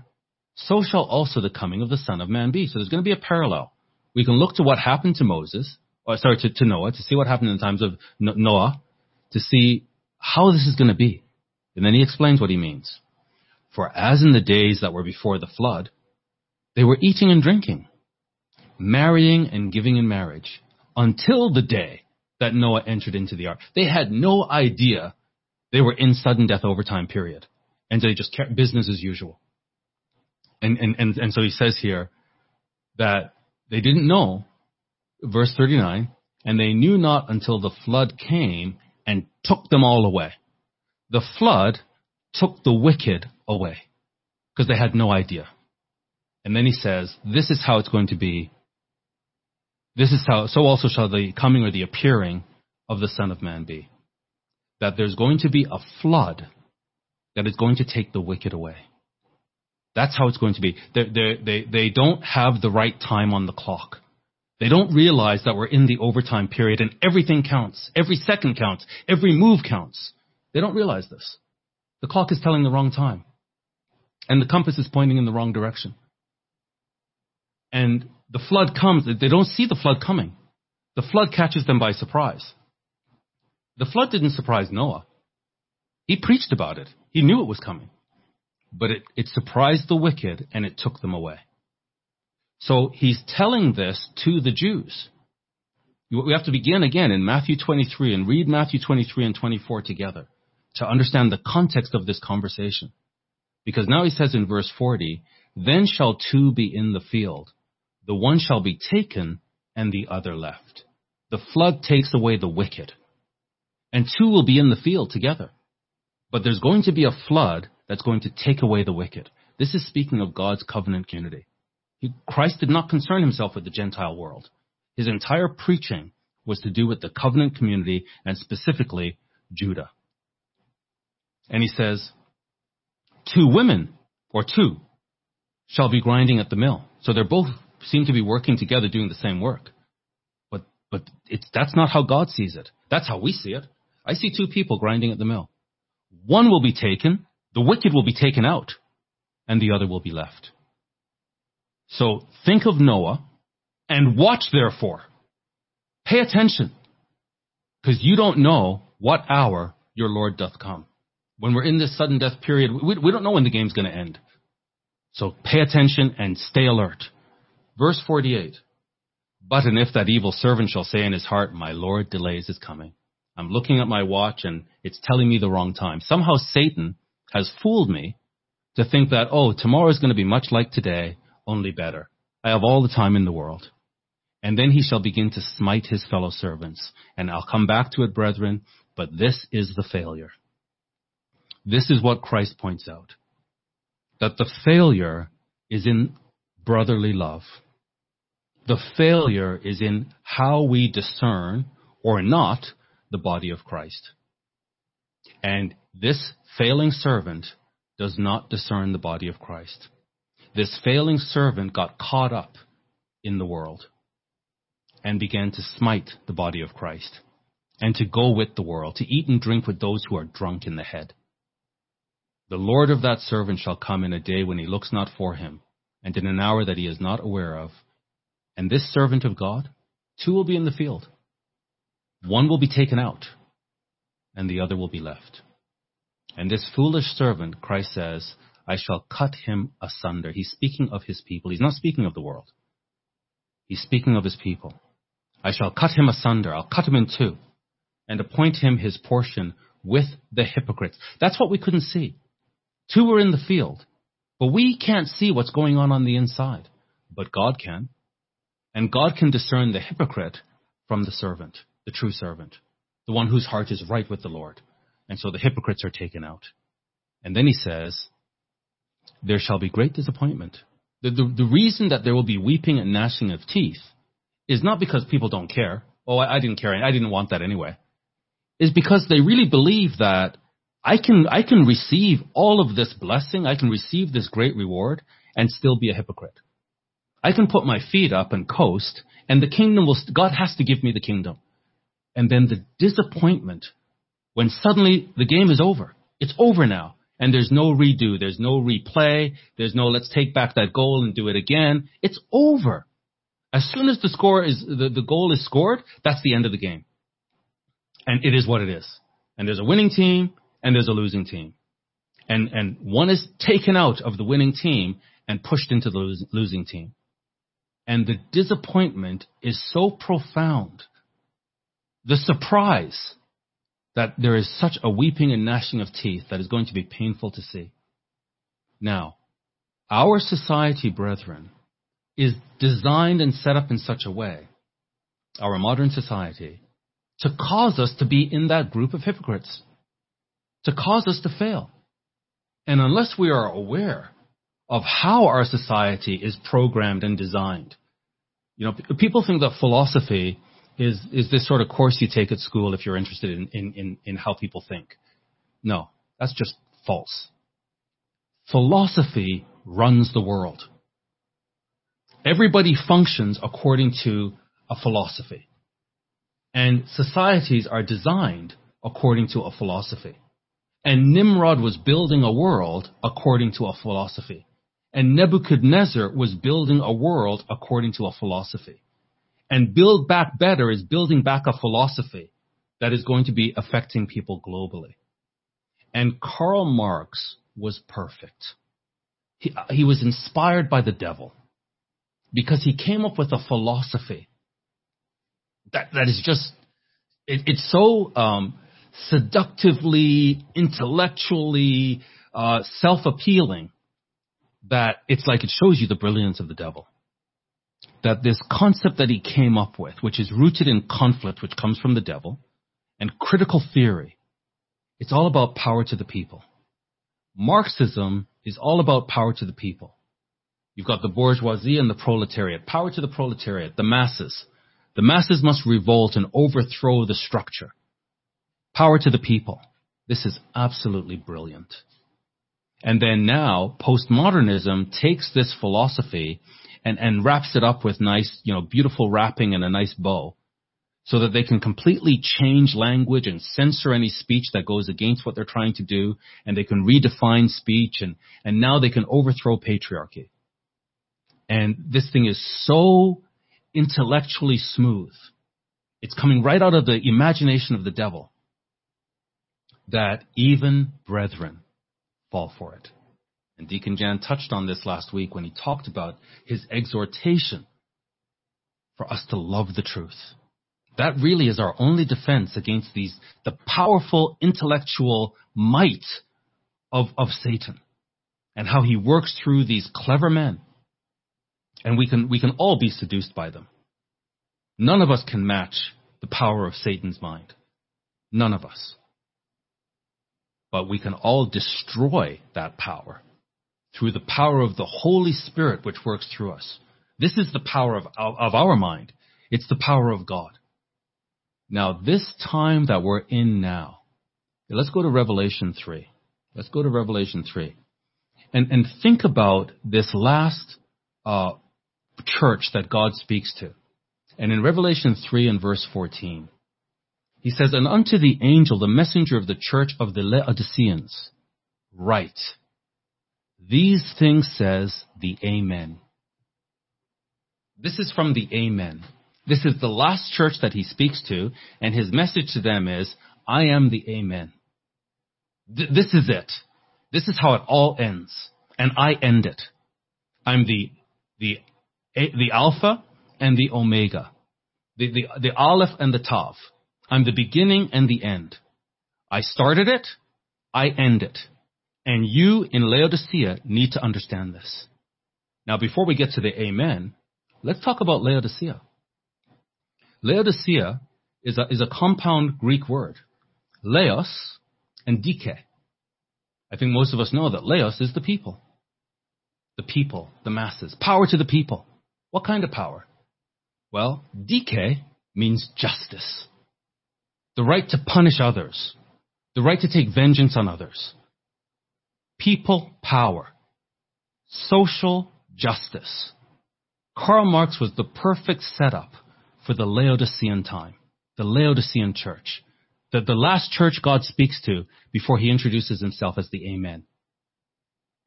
so shall also the coming of the Son of Man be. So there's going to be a parallel. We can look to what happened to Moses, or sorry, to, to Noah, to see what happened in the times of Noah, to see how this is going to be. And then he explains what he means. For as in the days that were before the flood, they were eating and drinking, marrying and giving in marriage, until the day that Noah entered into the ark. They had no idea they were in sudden death overtime period. And they just kept business as usual. And, and, and, and so he says here that they didn't know, verse 39, and they knew not until the flood came and took them all away the flood took the wicked away because they had no idea. And then he says, this is how it's going to be. This is how, so also shall the coming or the appearing of the Son of Man be. That there's going to be a flood that is going to take the wicked away. That's how it's going to be. They're, they're, they they don't have the right time on the clock. They don't realize that we're in the overtime period and everything counts. Every second counts. Every move counts. They don't realize this. The clock is telling the wrong time. And the compass is pointing in the wrong direction. And the flood comes, they don't see the flood coming. The flood catches them by surprise. The flood didn't surprise Noah. He preached about it. He knew it was coming. But it, it surprised the wicked and it took them away. So he's telling this to the Jews. We have to begin again in Matthew 23 and read Matthew 23 and 24 together to understand the context of this conversation. Because now he says in verse 40, then shall two be in the field. The one shall be taken and the other left. The flood takes away the wicked. And two will be in the field together. But there's going to be a flood that's going to take away the wicked. This is speaking of God's covenant community. He, Christ did not concern himself with the Gentile world. His entire preaching was to do with the covenant community and specifically Judah. And he says, two women, or two, shall be grinding at the mill. So they're both seem to be working together doing the same work. But, but it's, that's not how God sees it. That's how we see it. I see two people grinding at the mill. One will be taken, the wicked will be taken out, and the other will be left. So think of Noah and watch therefore. Pay attention. Because you don't know what hour your Lord doth come. When we're in this sudden death period, we, we don't know when the game's going to end. So pay attention and stay alert. Verse 48. But and if that evil servant shall say in his heart, My Lord delays his coming. I'm looking at my watch and it's telling me the wrong time. Somehow Satan has fooled me to think that, oh, tomorrow is going to be much like today, only better. I have all the time in the world. And then he shall begin to smite his fellow servants. And I'll come back to it, brethren, but this is the failure. This is what Christ points out. That the failure is in brotherly love. The failure is in how we discern or not the body of Christ. And this failing servant does not discern the body of Christ. This failing servant got caught up in the world and began to smite the body of Christ and to go with the world, to eat and drink with those who are drunk in the head. The Lord of that servant shall come in a day when he looks not for him, and in an hour that he is not aware of. And this servant of God, two will be in the field. One will be taken out, and the other will be left. And this foolish servant, Christ says, I shall cut him asunder. He's speaking of his people. He's not speaking of the world. He's speaking of his people. I shall cut him asunder. I'll cut him in two and appoint him his portion with the hypocrites. That's what we couldn't see. Two were in the field, but we can't see what's going on on the inside, but God can. And God can discern the hypocrite from the servant, the true servant, the one whose heart is right with the Lord. And so the hypocrites are taken out. And then he says, there shall be great disappointment. The, the, the reason that there will be weeping and gnashing of teeth is not because people don't care. Oh, I, I didn't care. I didn't want that anyway. Is because they really believe that I can, I can receive all of this blessing. I can receive this great reward and still be a hypocrite. I can put my feet up and coast and the kingdom will, God has to give me the kingdom. And then the disappointment when suddenly the game is over. It's over now and there's no redo, there's no replay, there's no let's take back that goal and do it again. It's over. As soon as the score is the, the goal is scored, that's the end of the game. And it is what it is. And there's a winning team and there's a losing team. And and one is taken out of the winning team and pushed into the losing team. And the disappointment is so profound. The surprise that there is such a weeping and gnashing of teeth that is going to be painful to see. Now, our society, brethren, is designed and set up in such a way, our modern society, to cause us to be in that group of hypocrites, to cause us to fail. And unless we are aware of how our society is programmed and designed, you know, people think that philosophy is is this sort of course you take at school if you're interested in, in, in, in how people think. No, that's just false. Philosophy runs the world. Everybody functions according to a philosophy. And societies are designed according to a philosophy. And Nimrod was building a world according to a philosophy. And Nebuchadnezzar was building a world according to a philosophy. And build back better is building back a philosophy that is going to be affecting people globally. And Karl Marx was perfect. He, he was inspired by the devil because he came up with a philosophy that, that is just, it, it's so um, seductively, intellectually, uh, self-appealing that it's like it shows you the brilliance of the devil that this concept that he came up with, which is rooted in conflict, which comes from the devil, and critical theory, it's all about power to the people. Marxism is all about power to the people. You've got the bourgeoisie and the proletariat. Power to the proletariat, the masses. The masses must revolt and overthrow the structure. Power to the people. This is absolutely brilliant. And then now, postmodernism takes this philosophy and, and wraps it up with nice, you know, beautiful wrapping and a nice bow so that they can completely change language and censor any speech that goes against what they're trying to do and they can redefine speech and, and now they can overthrow patriarchy. And this thing is so intellectually smooth. It's coming right out of the imagination of the devil that even brethren fall for it. And Deacon Jan touched on this last week when he talked about his exhortation for us to love the truth. That really is our only defense against these, the powerful intellectual might of, of Satan and how he works through these clever men. And we can, we can all be seduced by them. None of us can match the power of Satan's mind. None of us. But we can all destroy that power through the power of the Holy Spirit which works through us. This is the power of, of our mind. It's the power of God. Now, this time that we're in now, let's go to Revelation 3. Let's go to Revelation 3. And, and think about this last uh, church that God speaks to. And in Revelation 3 and verse 14, he says, And unto the angel, the messenger of the church of the Laodiceans, write, These things says the Amen. This is from the Amen. This is the last church that he speaks to, and his message to them is, I am the Amen. Th- this is it. This is how it all ends. And I end it. I'm the, the, the Alpha and the Omega. The, the, the Aleph and the Tav. I'm the beginning and the end. I started it. I end it. And you in Laodicea need to understand this. Now, before we get to the Amen, let's talk about Laodicea. Laodicea is a, is a compound Greek word. Laos and dike. I think most of us know that Laos is the people. The people, the masses. Power to the people. What kind of power? Well, dike means justice. The right to punish others. The right to take vengeance on others. People power. Social justice. Karl Marx was the perfect setup for the Laodicean time, the Laodicean church, the, the last church God speaks to before he introduces himself as the Amen.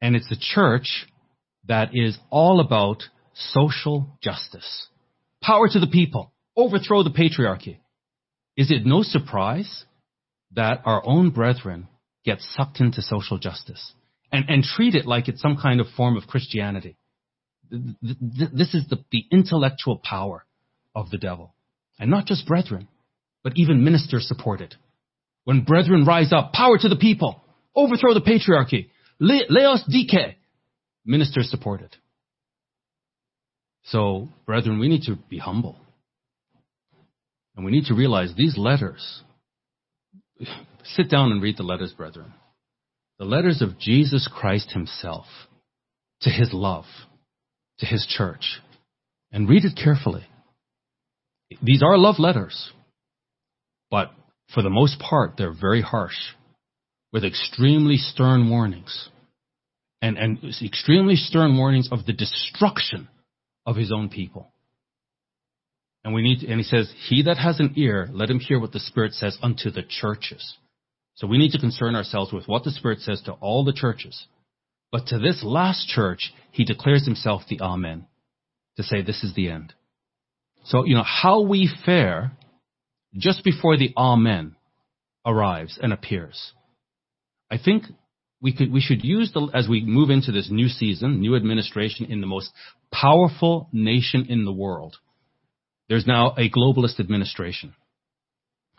And it's a church that is all about social justice. Power to the people. Overthrow the patriarchy. Is it no surprise that our own brethren get sucked into social justice and, and treat it like it's some kind of form of Christianity? This is the, the intellectual power of the devil. And not just brethren, but even ministers support it. When brethren rise up, power to the people, overthrow the patriarchy, Laos dike, ministers support it. So, brethren, we need to be humble. And we need to realize these letters, sit down and read the letters, brethren. The letters of Jesus Christ himself to his love, to his church. And read it carefully. These are love letters, but for the most part, they're very harsh, with extremely stern warnings, and, and extremely stern warnings of the destruction of his own people. And we need, to, and he says, he that has an ear, let him hear what the Spirit says unto the churches. So we need to concern ourselves with what the Spirit says to all the churches. But to this last church, he declares himself the Amen, to say this is the end. So, you know, how we fare just before the Amen arrives and appears. I think we could, we should use the, as we move into this new season, new administration in the most powerful nation in the world. There's now a globalist administration.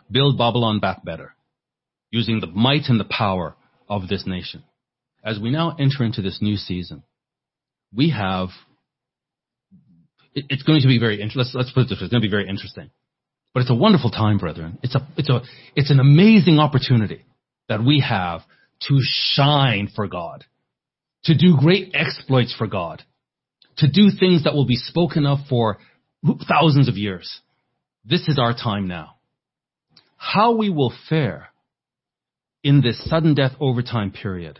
Build Babylon back better. Using the might and the power of this nation. As we now enter into this new season, we have it's going to be very interesting. Let's, let's put it this way. It's going to be very interesting. But it's a wonderful time, brethren. It's a, it's a, it's an amazing opportunity that we have to shine for God, to do great exploits for God, to do things that will be spoken of for thousands of years. This is our time now. How we will fare in this sudden death overtime period,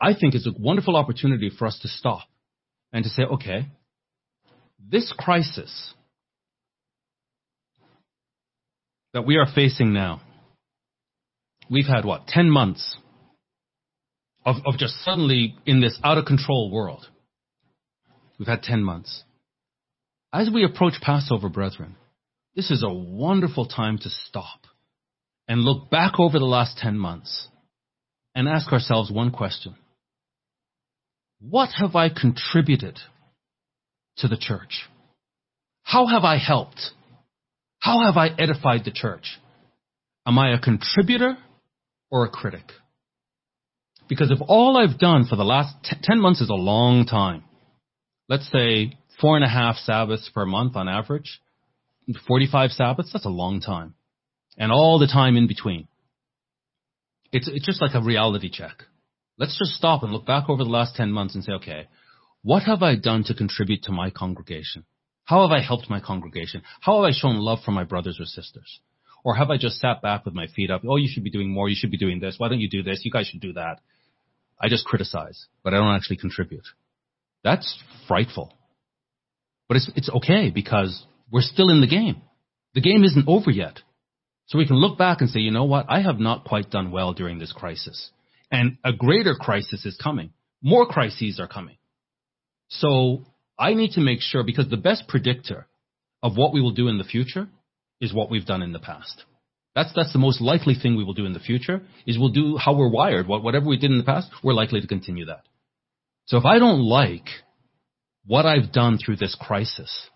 I think is a wonderful opportunity for us to stop and to say, okay, this crisis that we are facing now, we've had what, 10 months of, of just suddenly in this out of control world. We've had 10 months. As we approach Passover, brethren, this is a wonderful time to stop and look back over the last 10 months and ask ourselves one question. What have I contributed to the church? How have I helped? How have I edified the church? Am I a contributor or a critic? Because if all I've done for the last t- 10 months is a long time, let's say four and a half Sabbaths per month on average, 45 Sabbaths, that's a long time. And all the time in between. It's, it's just like a reality check. Let's just stop and look back over the last 10 months and say, okay, what have I done to contribute to my congregation? How have I helped my congregation? How have I shown love for my brothers or sisters? Or have I just sat back with my feet up? Oh, you should be doing more. You should be doing this. Why don't you do this? You guys should do that. I just criticize, but I don't actually contribute. That's frightful. But it's, it's okay because we're still in the game. The game isn't over yet. So we can look back and say, you know what? I have not quite done well during this crisis. And a greater crisis is coming. More crises are coming. So I need to make sure because the best predictor of what we will do in the future is what we've done in the past. That's that's the most likely thing we will do in the future is we'll do how we're wired. Whatever we did in the past, we're likely to continue that. So if I don't like what I've done through this crisis,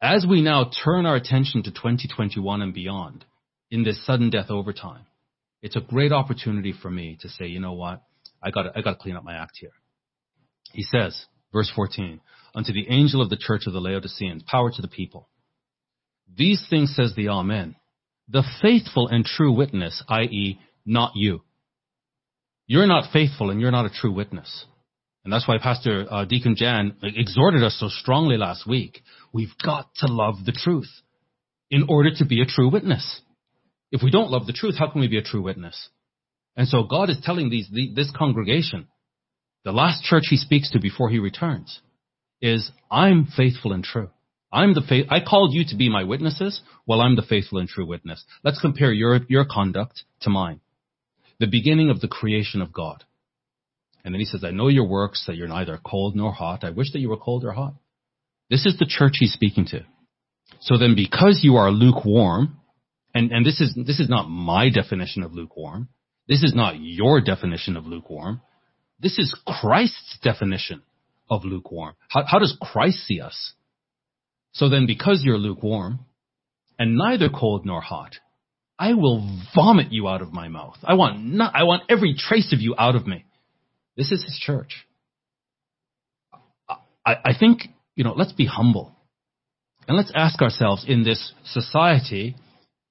as we now turn our attention to 2021 and beyond in this sudden death overtime, it's a great opportunity for me to say, you know what? I got I got to clean up my act here. He says, verse 14, unto the angel of the church of the Laodiceans, power to the people. These things says the Amen, the faithful and true witness, i.e., not you. You're not faithful and you're not a true witness. And that's why Pastor uh, Deacon Jan exhorted us so strongly last week. We've got to love the truth in order to be a true witness. If we don't love the truth, how can we be a true witness? And so God is telling these, the, this congregation, the last church he speaks to before he returns, is I'm faithful and true. I'm the I called you to be my witnesses. Well, I'm the faithful and true witness. Let's compare your, your conduct to mine. The beginning of the creation of God. And then he says, I know your works, that you're neither cold nor hot. I wish that you were cold or hot. This is the church he's speaking to. So then because you are lukewarm, and, and this is, this is not my definition of lukewarm. This is not your definition of lukewarm. This is Christ's definition of lukewarm. How, how does Christ see us? So then because you're lukewarm and neither cold nor hot, I will vomit you out of my mouth. I want not, I want every trace of you out of me. This is his church. I, I think, you know, let's be humble. And let's ask ourselves in this society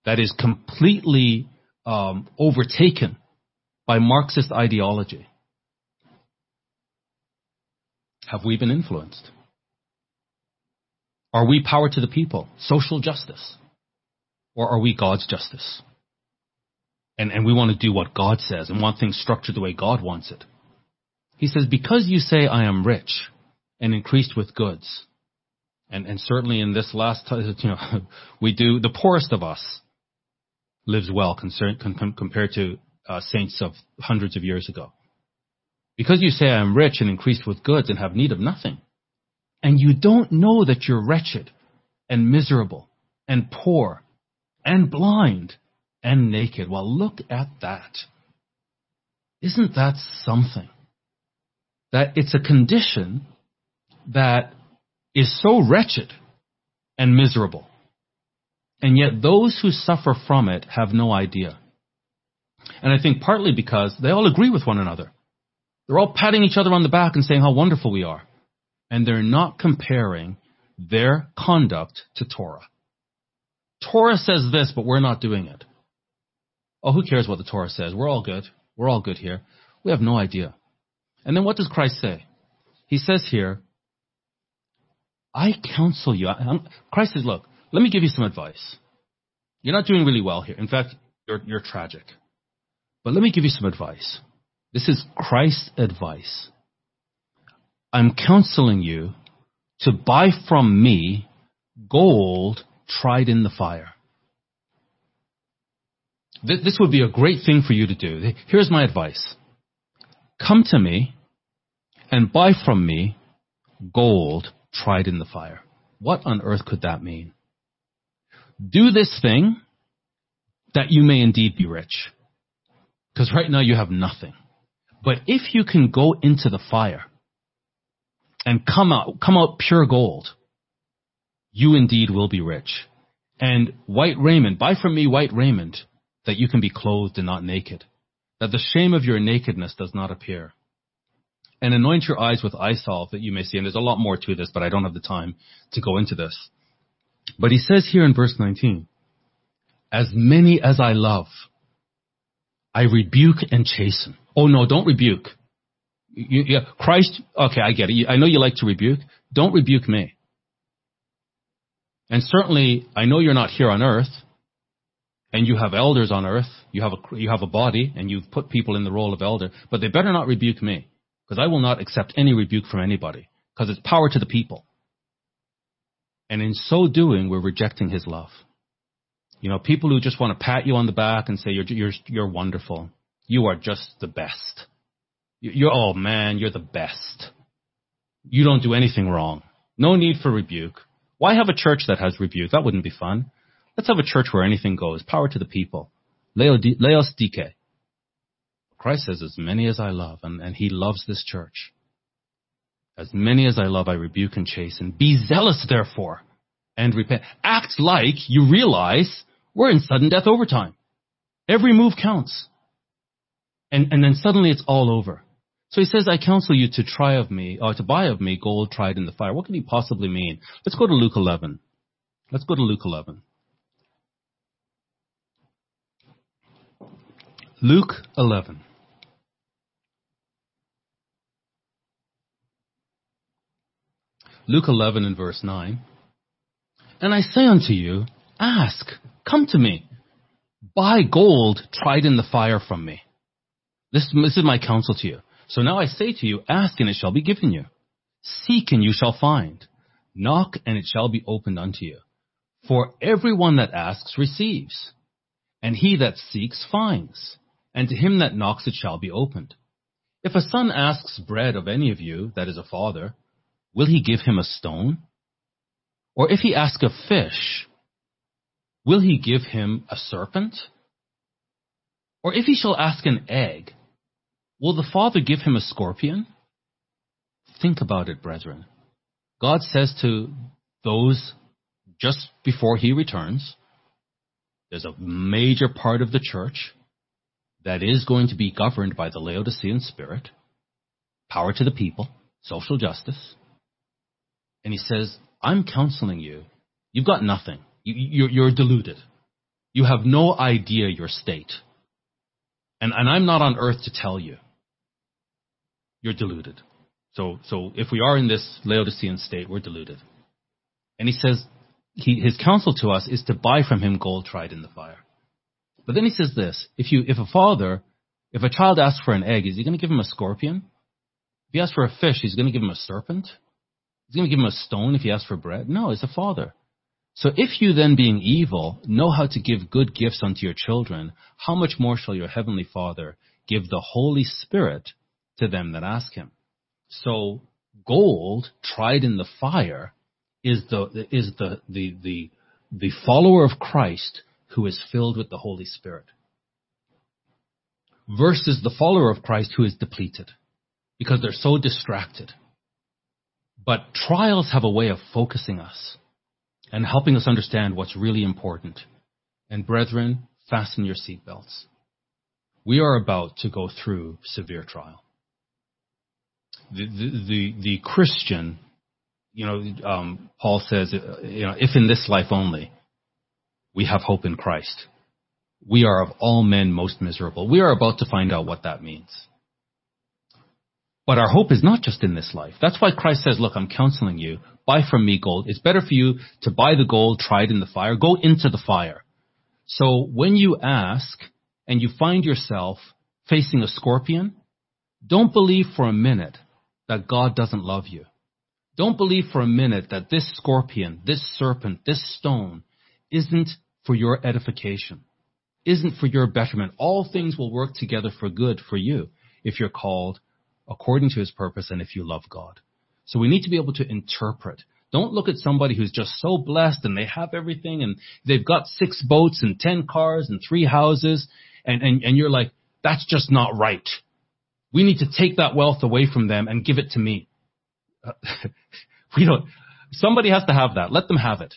that is completely um, overtaken by Marxist ideology, have we been influenced? Are we power to the people, social justice? Or are we God's justice? And, and we want to do what God says and want things structured the way God wants it. He says, because you say I am rich and increased with goods, and, and certainly in this last, you know, we do, the poorest of us lives well compared to uh, saints of hundreds of years ago. Because you say I am rich and increased with goods and have need of nothing, and you don't know that you're wretched and miserable and poor and blind and naked. Well, look at that. Isn't that something? That it's a condition that is so wretched and miserable. And yet those who suffer from it have no idea. And I think partly because they all agree with one another. They're all patting each other on the back and saying how wonderful we are. And they're not comparing their conduct to Torah. Torah says this, but we're not doing it. Oh, who cares what the Torah says? We're all good. We're all good here. We have no idea. And then what does Christ say? He says here, I counsel you. Christ says, look, let me give you some advice. You're not doing really well here. In fact, you're, you're tragic. But let me give you some advice. This is Christ's advice. I'm counseling you to buy from me gold tried in the fire. This would be a great thing for you to do. Here's my advice. Come to me and buy from me gold tried in the fire. What on earth could that mean? Do this thing that you may indeed be rich. Because right now you have nothing. But if you can go into the fire and come out, come out pure gold, you indeed will be rich. And white raiment, buy from me white raiment, that you can be clothed and not naked, that the shame of your nakedness does not appear. And anoint your eyes with eye salve that you may see. And there's a lot more to this, but I don't have the time to go into this. But he says here in verse 19, as many as I love, I rebuke and chasten. Oh no, don't rebuke. You, yeah, Christ, okay, I get it. I know you like to rebuke. Don't rebuke me. And certainly, I know you're not here on earth, and you have elders on earth. You have a, you have a body, and you've put people in the role of elder, but they better not rebuke me, because I will not accept any rebuke from anybody, because it's power to the people. And in so doing, we're rejecting his love. You know, people who just want to pat you on the back and say you're you're you're wonderful. You are just the best. You're oh man, you're the best. You don't do anything wrong. No need for rebuke. Why have a church that has rebuke? That wouldn't be fun. Let's have a church where anything goes. Power to the people. Laos dike. Christ says, as many as I love, and, and he loves this church. As many as I love, I rebuke and chasten. Be zealous, therefore, and repent. Act like you realize we're in sudden death overtime. Every move counts. And, and then suddenly it's all over. So he says, I counsel you to try of me, or to buy of me gold tried in the fire. What can he possibly mean? Let's go to Luke 11. Let's go to Luke 11. Luke 11. Luke 11 and verse 9. And I say unto you, ask, come to me, buy gold tried in the fire from me. This, this is my counsel to you. So now I say to you, ask and it shall be given you. Seek and you shall find. Knock and it shall be opened unto you. For everyone that asks receives, and he that seeks finds, and to him that knocks it shall be opened. If a son asks bread of any of you that is a father, will he give him a stone? Or if he ask a fish, will he give him a serpent? Or if he shall ask an egg, will the Father give him a scorpion? Think about it, brethren. God says to those just before he returns, there's a major part of the church that is going to be governed by the Laodicean spirit, power to the people, social justice. And he says, I'm counseling you. You've got nothing. You, are you're deluded. You have no idea your state. And, and I'm not on earth to tell you. You're deluded. So, so if we are in this Laodicean state, we're deluded. And he says, he, his counsel to us is to buy from him gold tried in the fire. But then he says this, if you, if a father, if a child asks for an egg, is he going to give him a scorpion? If he asks for a fish, he's going to give him a serpent? He's going to give him a stone if he asks for bread? No, it's a father. So if you then being evil know how to give good gifts unto your children, how much more shall your heavenly Father give the Holy Spirit to them that ask him? So gold tried in the fire is the, is the, the, the, the follower of Christ who is filled with the Holy Spirit versus the follower of Christ who is depleted because they're so distracted. But trials have a way of focusing us and helping us understand what's really important. And brethren, fasten your seatbelts. We are about to go through severe trial. The, the, the, the Christian, you know, um, Paul says, you know, if in this life only, we have hope in Christ. We are of all men most miserable. We are about to find out what that means. But our hope is not just in this life. That's why Christ says, look, I'm counseling you. Buy from me gold. It's better for you to buy the gold tried in the fire. Go into the fire. So when you ask and you find yourself facing a scorpion, don't believe for a minute that God doesn't love you. Don't believe for a minute that this scorpion, this serpent, this stone isn't for your edification, isn't for your betterment. All things will work together for good for you if you're called according to his purpose and if you love God. So we need to be able to interpret. Don't look at somebody who's just so blessed and they have everything and they've got six boats and ten cars and three houses and, and, and you're like, that's just not right. We need to take that wealth away from them and give it to me. we don't, somebody has to have that. Let them have it.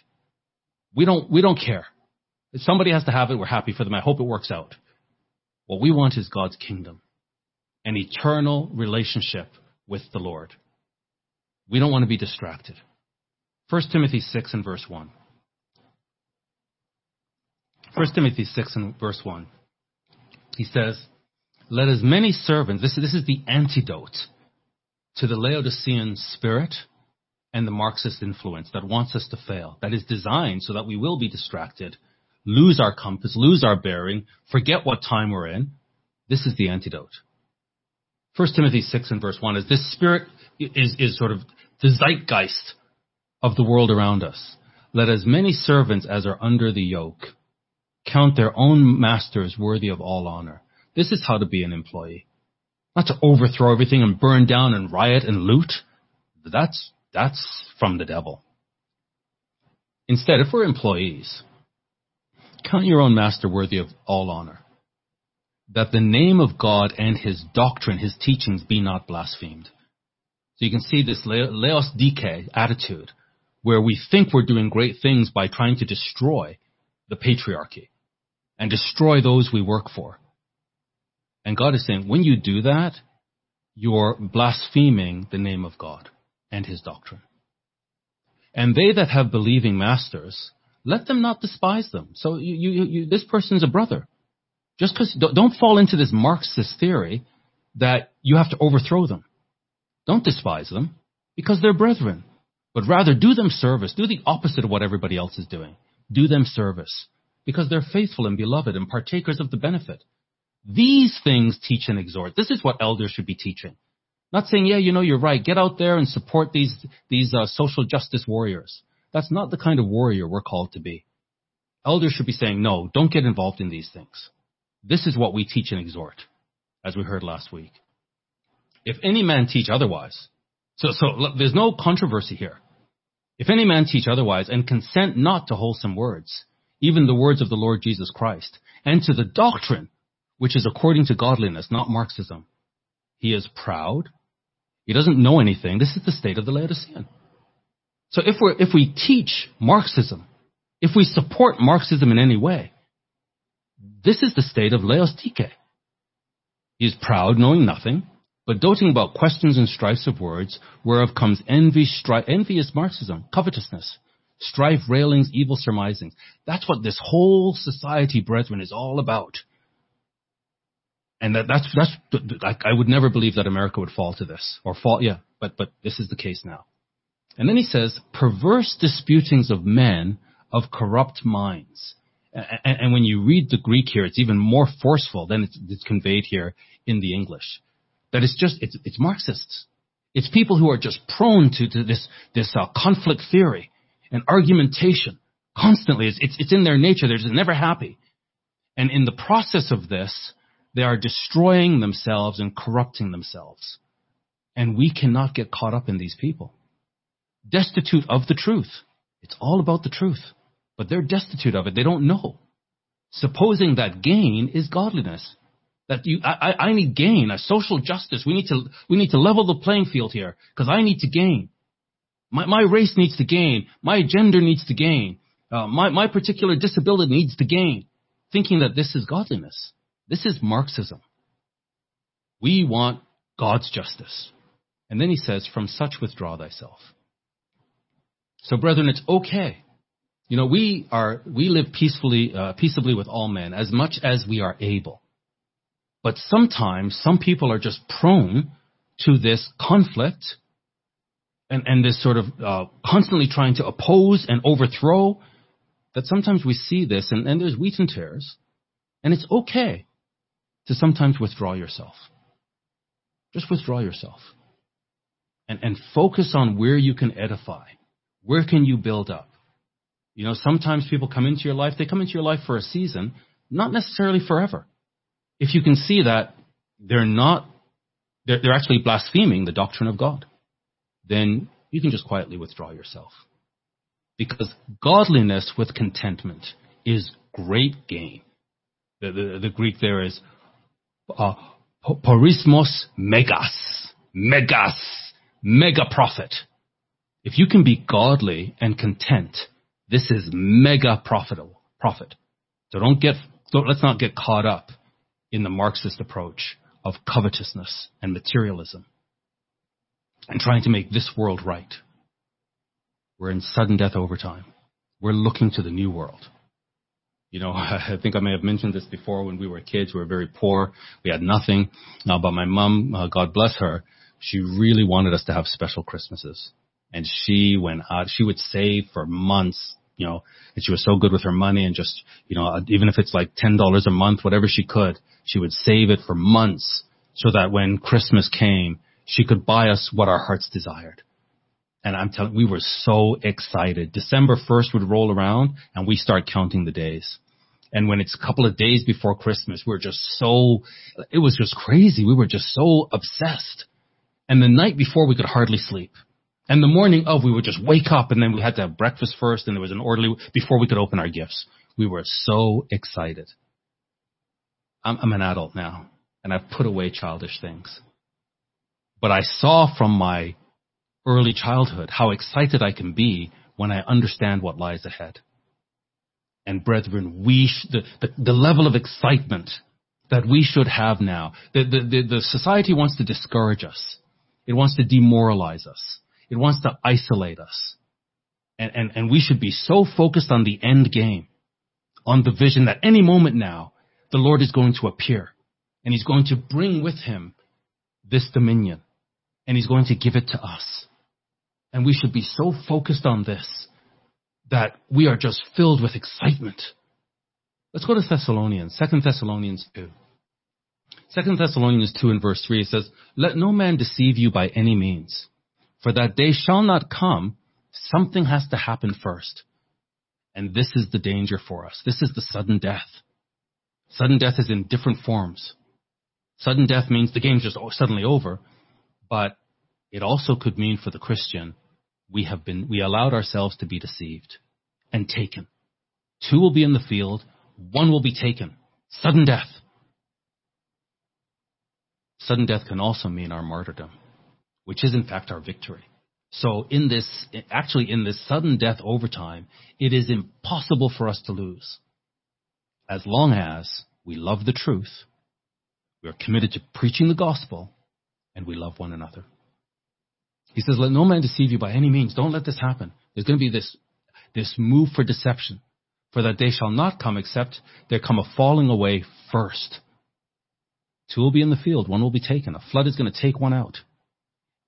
We don't, we don't care. If somebody has to have it, we're happy for them. I hope it works out. What we want is God's kingdom, an eternal relationship with the Lord. We don't want to be distracted. 1 Timothy 6 and verse 1. 1 Timothy 6 and verse 1. He says, Let as many servants, this, this is the antidote to the Laodicean spirit and the Marxist influence that wants us to fail, that is designed so that we will be distracted, lose our compass, lose our bearing, forget what time we're in. This is the antidote. 1 Timothy 6 and verse 1 is this spirit is, is sort of the zeitgeist of the world around us. Let as many servants as are under the yoke count their own masters worthy of all honor. This is how to be an employee. Not to overthrow everything and burn down and riot and loot. That's, that's from the devil. Instead, if we're employees, count your own master worthy of all honor. That the name of God and his doctrine, his teachings be not blasphemed. So you can see this Laos Dike attitude where we think we're doing great things by trying to destroy the patriarchy and destroy those we work for. And God is saying, when you do that, you're blaspheming the name of God and his doctrine. And they that have believing masters, let them not despise them. So you, you, you, this person's a brother. Just because, don't fall into this Marxist theory that you have to overthrow them. Don't despise them because they're brethren but rather do them service. Do the opposite of what everybody else is doing. Do them service because they're faithful and beloved and partakers of the benefit. These things teach and exhort. This is what elders should be teaching. Not saying, yeah, you know, you're right. Get out there and support these, these uh, social justice warriors. That's not the kind of warrior we're called to be. Elders should be saying, no, don't get involved in these things. This is what we teach and exhort, as we heard last week. If any man teach otherwise, so, so there's no controversy here. If any man teach otherwise and consent not to wholesome words, even the words of the Lord Jesus Christ, and to the doctrine which is according to godliness, not Marxism, he is proud. He doesn't know anything. This is the state of the Laodicean. So if we if we teach Marxism, if we support Marxism in any way, this is the state of Laodicea. He is proud, knowing nothing, but doting about questions and strifes of words, whereof comes envy, strife, envy is Marxism, covetousness, strife, railings, evil surmisings. That's what this whole society, brethren, is all about. And that, that's, that's, I, I would never believe that America would fall to this, or fall, yeah, but, but this is the case now. And then he says, perverse disputings of men of corrupt minds. And, and, when you read the Greek here, it's even more forceful than it's, it's conveyed here in the English. That it's just, it's, it's Marxists. It's people who are just prone to, to this, this uh, conflict theory and argumentation constantly. It's, it's, it's in their nature. They're just never happy. And in the process of this, they are destroying themselves and corrupting themselves. And we cannot get caught up in these people. Destitute of the truth. It's all about the truth. But they're destitute of it. They don't know. Supposing that gain is godliness. That you, I, I need gain, a social justice. We need to, we need to level the playing field here because I need to gain. My, my race needs to gain. My gender needs to gain. Uh, my, my particular disability needs to gain. Thinking that this is godliness. This is Marxism. We want God's justice. And then he says, from such withdraw thyself. So brethren, it's okay. You know, we are, we live peacefully, uh, peaceably with all men as much as we are able. But sometimes some people are just prone to this conflict and, and this sort of uh, constantly trying to oppose and overthrow that sometimes we see this and, and there's wheat and tares. And it's okay to sometimes withdraw yourself. Just withdraw yourself. And, and focus on where you can edify. Where can you build up? You know, sometimes people come into your life, they come into your life for a season, not necessarily forever if you can see that they're not, they're, they're actually blaspheming the doctrine of God. then you can just quietly withdraw yourself. Because godliness with contentment is great gain. The, the, the Greek there is uh, porismos megas, megas, mega profit. If you can be godly and content, this is mega profitable profit. So don't get, don't, let's not get caught up in the Marxist approach of covetousness and materialism and trying to make this world right. We're in sudden death overtime. We're looking to the new world. You know, I think I may have mentioned this before when we were kids. We were very poor. We had nothing. Uh, but my mom, uh, God bless her, she really wanted us to have special Christmases and she went out, she would save for months, you know, and she was so good with her money and just, you know, even if it's like $10 a month, whatever she could, she would save it for months so that when Christmas came, she could buy us what our hearts desired. And I'm telling, we were so excited. December 1st would roll around and we start counting the days. And when it's a couple of days before Christmas, we're just so, it was just crazy. We were just so obsessed. And the night before we could hardly sleep. And the morning of, we would just wake up and then we had to have breakfast first and there was an orderly before we could open our gifts. We were so excited. I'm, I'm an adult now and I've put away childish things. But I saw from my early childhood how excited I can be when I understand what lies ahead. And brethren, we, sh- the, the, the level of excitement that we should have now, the, the, the, the society wants to discourage us. It wants to demoralize us. It wants to isolate us. And, and, and we should be so focused on the end game, on the vision that any moment now, the Lord is going to appear and he's going to bring with him this dominion and he's going to give it to us. And we should be so focused on this that we are just filled with excitement. Let's go to Thessalonians, 2 Thessalonians 2. 2 Thessalonians 2 and verse 3 it says, Let no man deceive you by any means. For that day shall not come, something has to happen first. And this is the danger for us. This is the sudden death. Sudden death is in different forms. Sudden death means the game's just suddenly over, but it also could mean for the Christian, we have been, we allowed ourselves to be deceived and taken. Two will be in the field, one will be taken. Sudden death. Sudden death can also mean our martyrdom which is in fact our victory. So in this, actually in this sudden death overtime, it is impossible for us to lose. As long as we love the truth, we are committed to preaching the gospel, and we love one another. He says, let no man deceive you by any means. Don't let this happen. There's going to be this, this move for deception. For that day shall not come except there come a falling away first. Two will be in the field, one will be taken. A flood is going to take one out.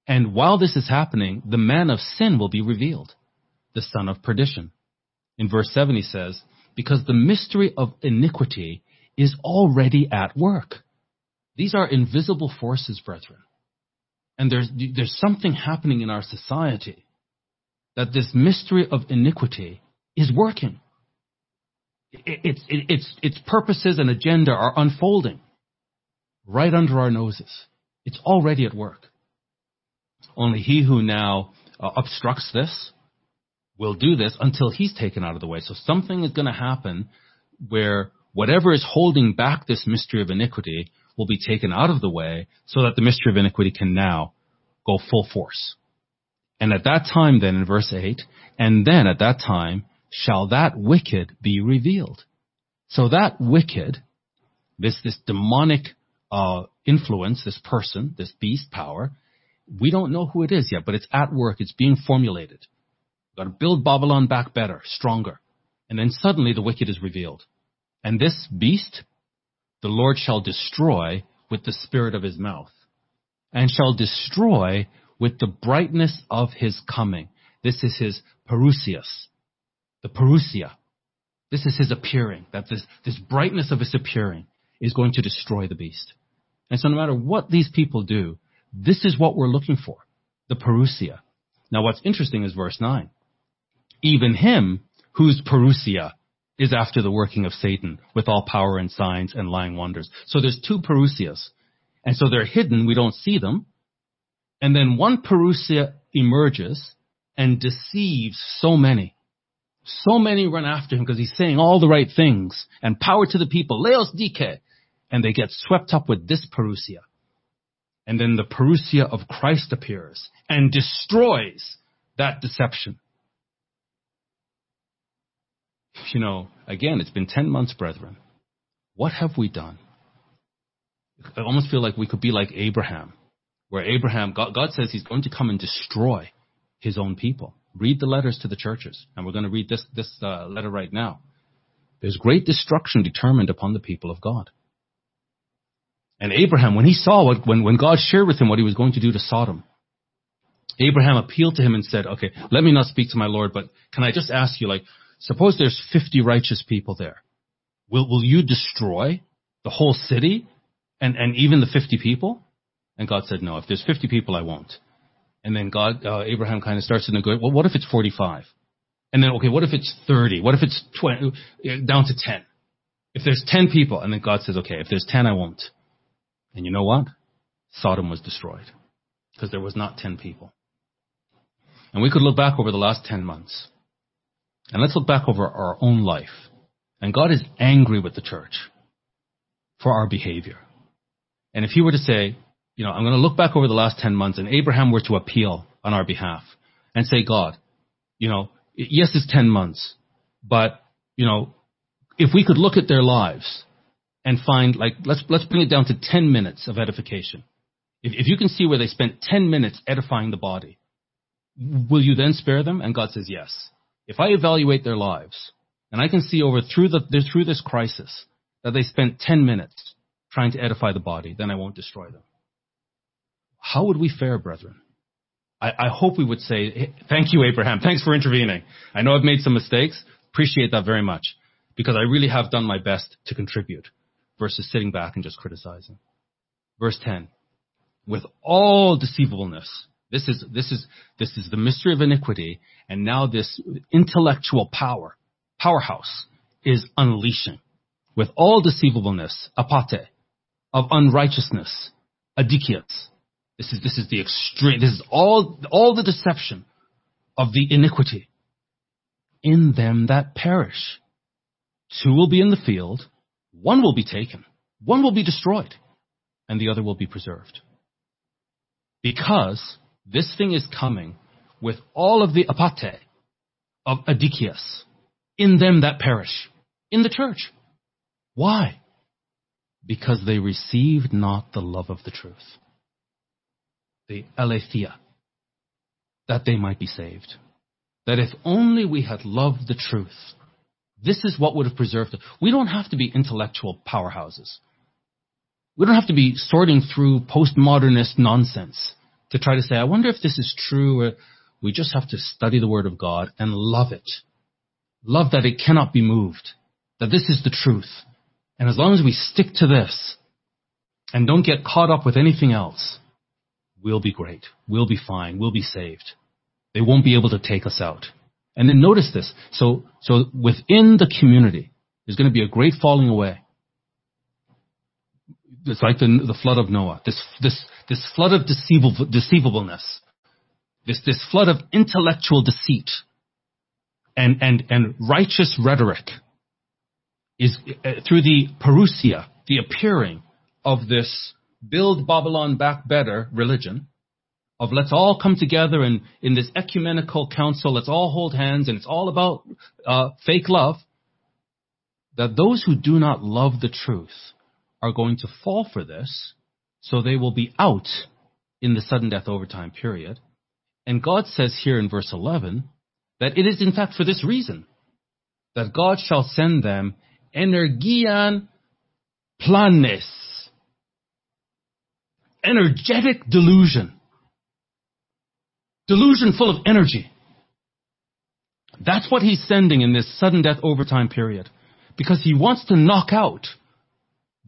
And while this is happening, the man of sin will be revealed, the son of perdition. In verse 7 he says, because the mystery of iniquity is already at work. These are invisible forces, brethren. And there's, there's something happening in our society that this mystery of iniquity is working. Its, its, its purposes and agenda are unfolding right under our noses. It's already at work. Only he who now uh, obstructs this will do this until he's taken out of the way. So something is going to happen where whatever is holding back this mystery of iniquity will be taken out of the way so that the mystery of iniquity can now go full force. And at that time then in verse 8, and then at that time shall that wicked be revealed. So that wicked, this, this demonic, uh, influence, this person, this beast power, we don't know who it is yet, but it's at work. It's being formulated. We've got to build Babylon back better, stronger. And then suddenly the wicked is revealed. And this beast, the Lord shall destroy with the spirit of his mouth and shall destroy with the brightness of his coming. This is his parousias, the parousia. This is his appearing, that this, this brightness of his appearing is going to destroy the beast. And so no matter what these people do, this is what we're looking for, the parousia. Now what's interesting is verse 9. Even him whose parousia is after the working of Satan with all power and signs and lying wonders. So there's two parousias. And so they're hidden, we don't see them. And then one parousia emerges and deceives so many. So many run after him because he's saying all the right things and power to the people, Laos Dike, and they get swept up with this parousia. And then the parousia of Christ appears and destroys that deception. You know, again, it's been 10 months, brethren. What have we done? I almost feel like we could be like Abraham, where Abraham, God, God says he's going to come and destroy his own people. Read the letters to the churches, and we're going to read this, this uh, letter right now. There's great destruction determined upon the people of God. And Abraham, when he saw what, when, when God shared with him what he was going to do to Sodom, Abraham appealed to him and said, okay, let me not speak to my Lord, but can I just ask you, like, suppose there's 50 righteous people there. Will, will you destroy the whole city and, and even the 50 people? And God said, no, if there's 50 people, I won't. And then God, uh, Abraham kind of starts to negotiate, well, what if it's 45? And then, okay, what if it's 30? What if it's 20, down to 10? If there's 10 people, and then God says, okay, if there's 10, I won't. And you know what? Sodom was destroyed because there was not 10 people. And we could look back over the last 10 months. And let's look back over our own life. And God is angry with the church for our behavior. And if he were to say, you know, I'm going to look back over the last 10 months and Abraham were to appeal on our behalf and say, God, you know, yes, it's 10 months, but, you know, if we could look at their lives and find like let's let's bring it down to 10 minutes of edification. If, if you can see where they spent 10 minutes edifying the body, will you then spare them? And God says yes. If I evaluate their lives and I can see over through the through this crisis that they spent 10 minutes trying to edify the body, then I won't destroy them. How would we fare, brethren? I, I hope we would say, hey, thank you, Abraham. Thanks for intervening. I know I've made some mistakes. Appreciate that very much because I really have done my best to contribute versus sitting back and just criticizing. Verse 10. With all deceivableness, this is, this is, this is the mystery of iniquity, and now this intellectual power, powerhouse, is unleashing. With all deceivableness, apate, of unrighteousness, adikias. This is, this is the extreme, this is all, all the deception of the iniquity in them that perish. Two will be in the field, one will be taken, one will be destroyed, and the other will be preserved. Because this thing is coming with all of the apate of adikias in them that perish, in the church. Why? Because they received not the love of the truth. The aletheia. That they might be saved. That if only we had loved the truth, this is what would have preserved it. We don't have to be intellectual powerhouses. We don't have to be sorting through postmodernist nonsense to try to say, I wonder if this is true. We just have to study the Word of God and love it. Love that it cannot be moved. That this is the truth. And as long as we stick to this and don't get caught up with anything else, we'll be great. We'll be fine. We'll be saved. They won't be able to take us out. And then notice this. So, so within the community, there's going to be a great falling away. It's like the, the flood of Noah. This, this, this flood of deceivable, deceivableness. This, this flood of intellectual deceit and, and, and righteous rhetoric is uh, through the parousia, the appearing of this build Babylon back better religion of let's all come together and in this ecumenical council, let's all hold hands and it's all about uh, fake love, that those who do not love the truth are going to fall for this, so they will be out in the sudden death overtime period. And God says here in verse 11 that it is in fact for this reason that God shall send them energian planes, energetic delusion Delusion full of energy. That's what he's sending in this sudden death overtime period. Because he wants to knock out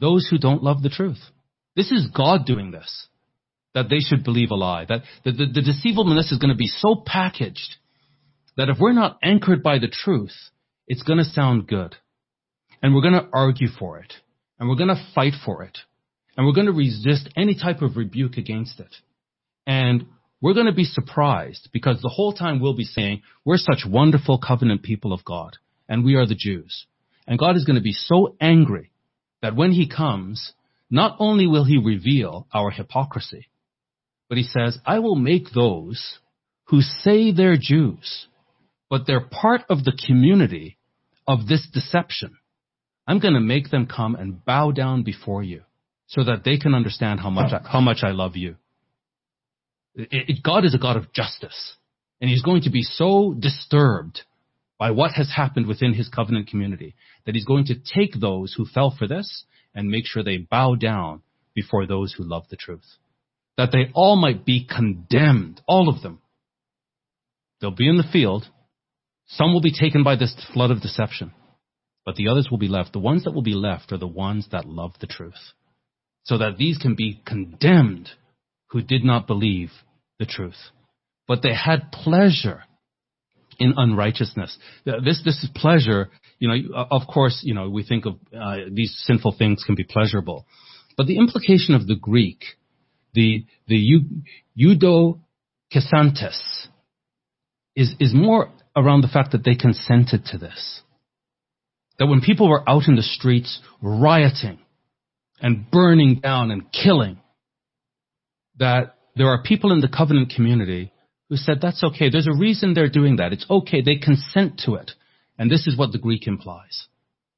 those who don't love the truth. This is God doing this. That they should believe a lie. That the, the, the deceivableness is going to be so packaged that if we're not anchored by the truth, it's going to sound good. And we're going to argue for it. And we're going to fight for it. And we're going to resist any type of rebuke against it. And we're going to be surprised because the whole time we'll be saying, we're such wonderful covenant people of God, and we are the Jews. And God is going to be so angry that when he comes, not only will he reveal our hypocrisy, but he says, I will make those who say they're Jews, but they're part of the community of this deception. I'm going to make them come and bow down before you so that they can understand how much I, how much I love you. It, it, God is a God of justice, and He's going to be so disturbed by what has happened within His covenant community that He's going to take those who fell for this and make sure they bow down before those who love the truth. That they all might be condemned, all of them. They'll be in the field. Some will be taken by this flood of deception, but the others will be left. The ones that will be left are the ones that love the truth. So that these can be condemned who did not believe the truth. But they had pleasure in unrighteousness. This, this is pleasure. You know, of course, you know, we think of uh, these sinful things can be pleasurable. But the implication of the Greek, the, the eudo kesantes, is, is more around the fact that they consented to this. That when people were out in the streets rioting and burning down and killing, that there are people in the covenant community who said that's okay. There's a reason they're doing that. It's okay. They consent to it. And this is what the Greek implies.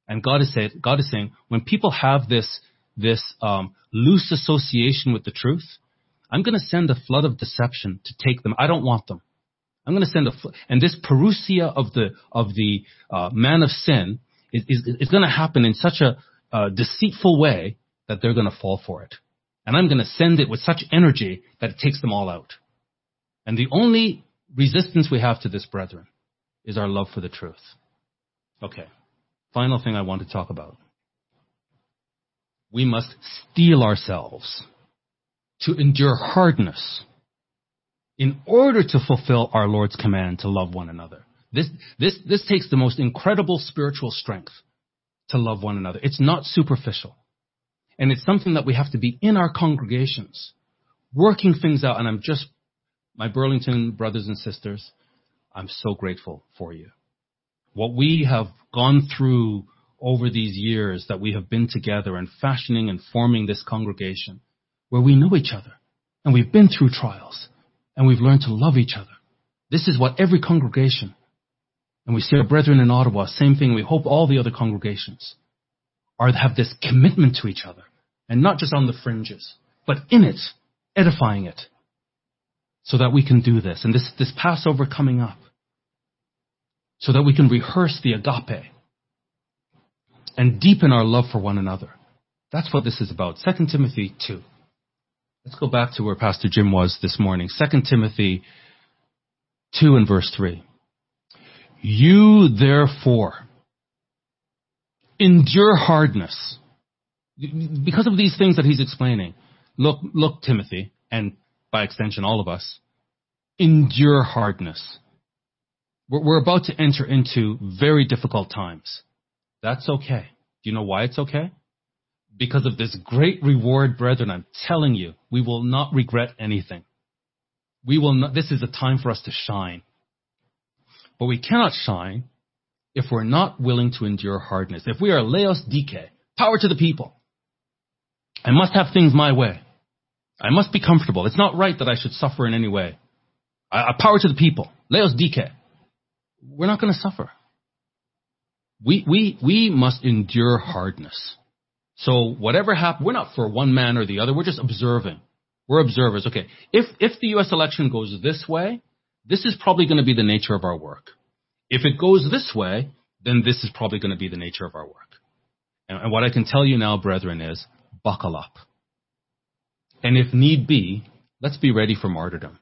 And God is, saying, God is saying, when people have this, this um, loose association with the truth, I'm going to send a flood of deception to take them. I don't want them. I'm going to send a fl- and this parousia of the of the uh, man of sin is, is, is going to happen in such a uh, deceitful way that they're going to fall for it. And I'm going to send it with such energy that it takes them all out. And the only resistance we have to this, brethren, is our love for the truth. Okay. Final thing I want to talk about. We must steel ourselves to endure hardness in order to fulfill our Lord's command to love one another. This, this, this takes the most incredible spiritual strength to love one another. It's not superficial. And it's something that we have to be in our congregations, working things out. And I'm just my Burlington brothers and sisters, I'm so grateful for you. What we have gone through over these years that we have been together and fashioning and forming this congregation where we know each other and we've been through trials and we've learned to love each other. This is what every congregation, and we see our brethren in Ottawa, same thing. We hope all the other congregations are have this commitment to each other and not just on the fringes, but in it, edifying it, so that we can do this. And this, this Passover coming up, so that we can rehearse the agape and deepen our love for one another. That's what this is about. 2 Timothy 2. Let's go back to where Pastor Jim was this morning. 2 Timothy 2 and verse 3. You therefore endure hardness. Because of these things that he's explaining. Look, look, Timothy, and by extension, all of us, endure hardness. We're, we're about to enter into very difficult times. That's okay. Do you know why it's okay? Because of this great reward, brethren, I'm telling you, we will not regret anything. We will not, this is a time for us to shine. But we cannot shine if we're not willing to endure hardness. If we are Laos Dike, power to the people. I must have things my way. I must be comfortable. It's not right that I should suffer in any way. I, I power to the people. Laos Dike. We're not going to suffer. We, we, we must endure hardness. So whatever happens, we're not for one man or the other. We're just observing. We're observers. Okay. If, if the U.S. election goes this way, this is probably going to be the nature of our work. If it goes this way, then this is probably going to be the nature of our work. And, and what I can tell you now, brethren, is buckle up. And if need be, let's be ready for martyrdom.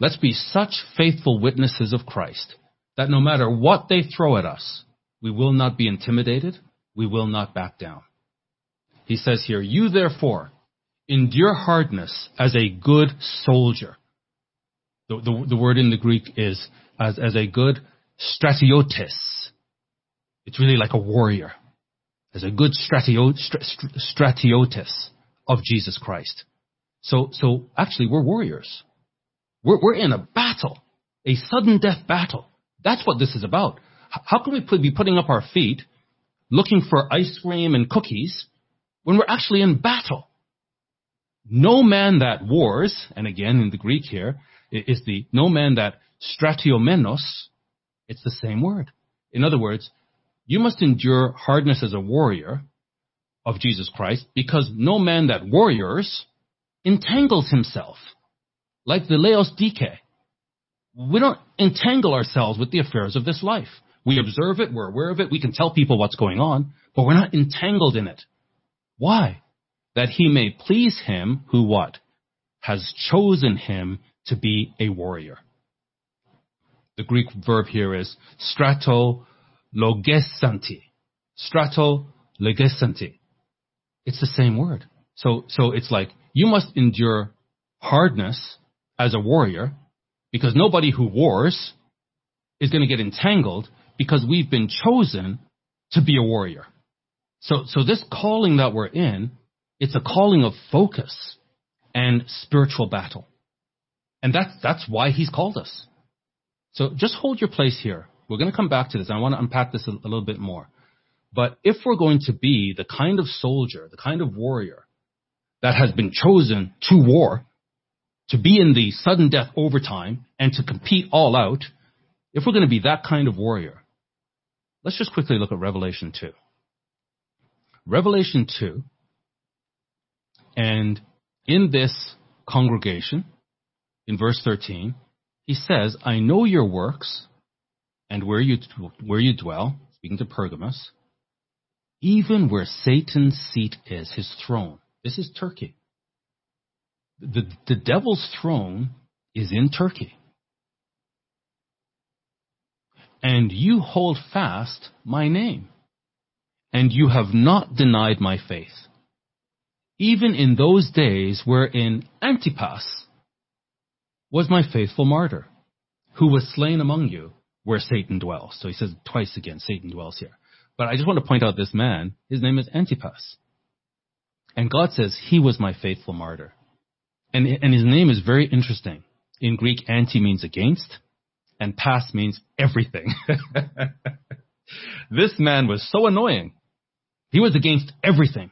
Let's be such faithful witnesses of Christ that no matter what they throw at us, we will not be intimidated. We will not back down. He says here, you therefore endure hardness as a good soldier. The, the, the word in the Greek is as, as a good stratiotes. It's really like a warrior. As a good stratio, stratiotes of Jesus Christ. So, so actually we're warriors. We're, we're in a battle, a sudden death battle. That's what this is about. How can we be putting up our feet looking for ice cream and cookies when we're actually in battle? No man that wars, and again in the Greek here, is the no man that stratiomenos, it's the same word. In other words, you must endure hardness as a warrior of Jesus Christ because no man that warriors entangles himself like the Laos Dike. We don't entangle ourselves with the affairs of this life. We observe it, we're aware of it, we can tell people what's going on, but we're not entangled in it. Why? That he may please him who what? Has chosen him to be a warrior. The Greek verb here is strato logesanti. Strato logesanti. It's the same word. So, so it's like you must endure hardness as a warrior because nobody who wars is going to get entangled because we've been chosen to be a warrior. So, so this calling that we're in, it's a calling of focus and spiritual battle. And that's, that's why he's called us. So just hold your place here. We're going to come back to this. I want to unpack this a, a little bit more. But if we're going to be the kind of soldier, the kind of warrior that has been chosen to war, to be in the sudden death overtime and to compete all out, if we're going to be that kind of warrior, let's just quickly look at Revelation 2. Revelation 2, and in this congregation, in verse 13, he says, I know your works and where you, where you dwell, speaking to Pergamos, even where Satan's seat is, his throne. This is Turkey. The, the devil's throne is in Turkey. And you hold fast my name, and you have not denied my faith. Even in those days wherein Antipas was my faithful martyr, who was slain among you where Satan dwells. So he says twice again, Satan dwells here. But I just want to point out this man, his name is Antipas. And God says he was my faithful martyr. And, and his name is very interesting. In Greek, anti means against, and pas means everything. this man was so annoying. He was against everything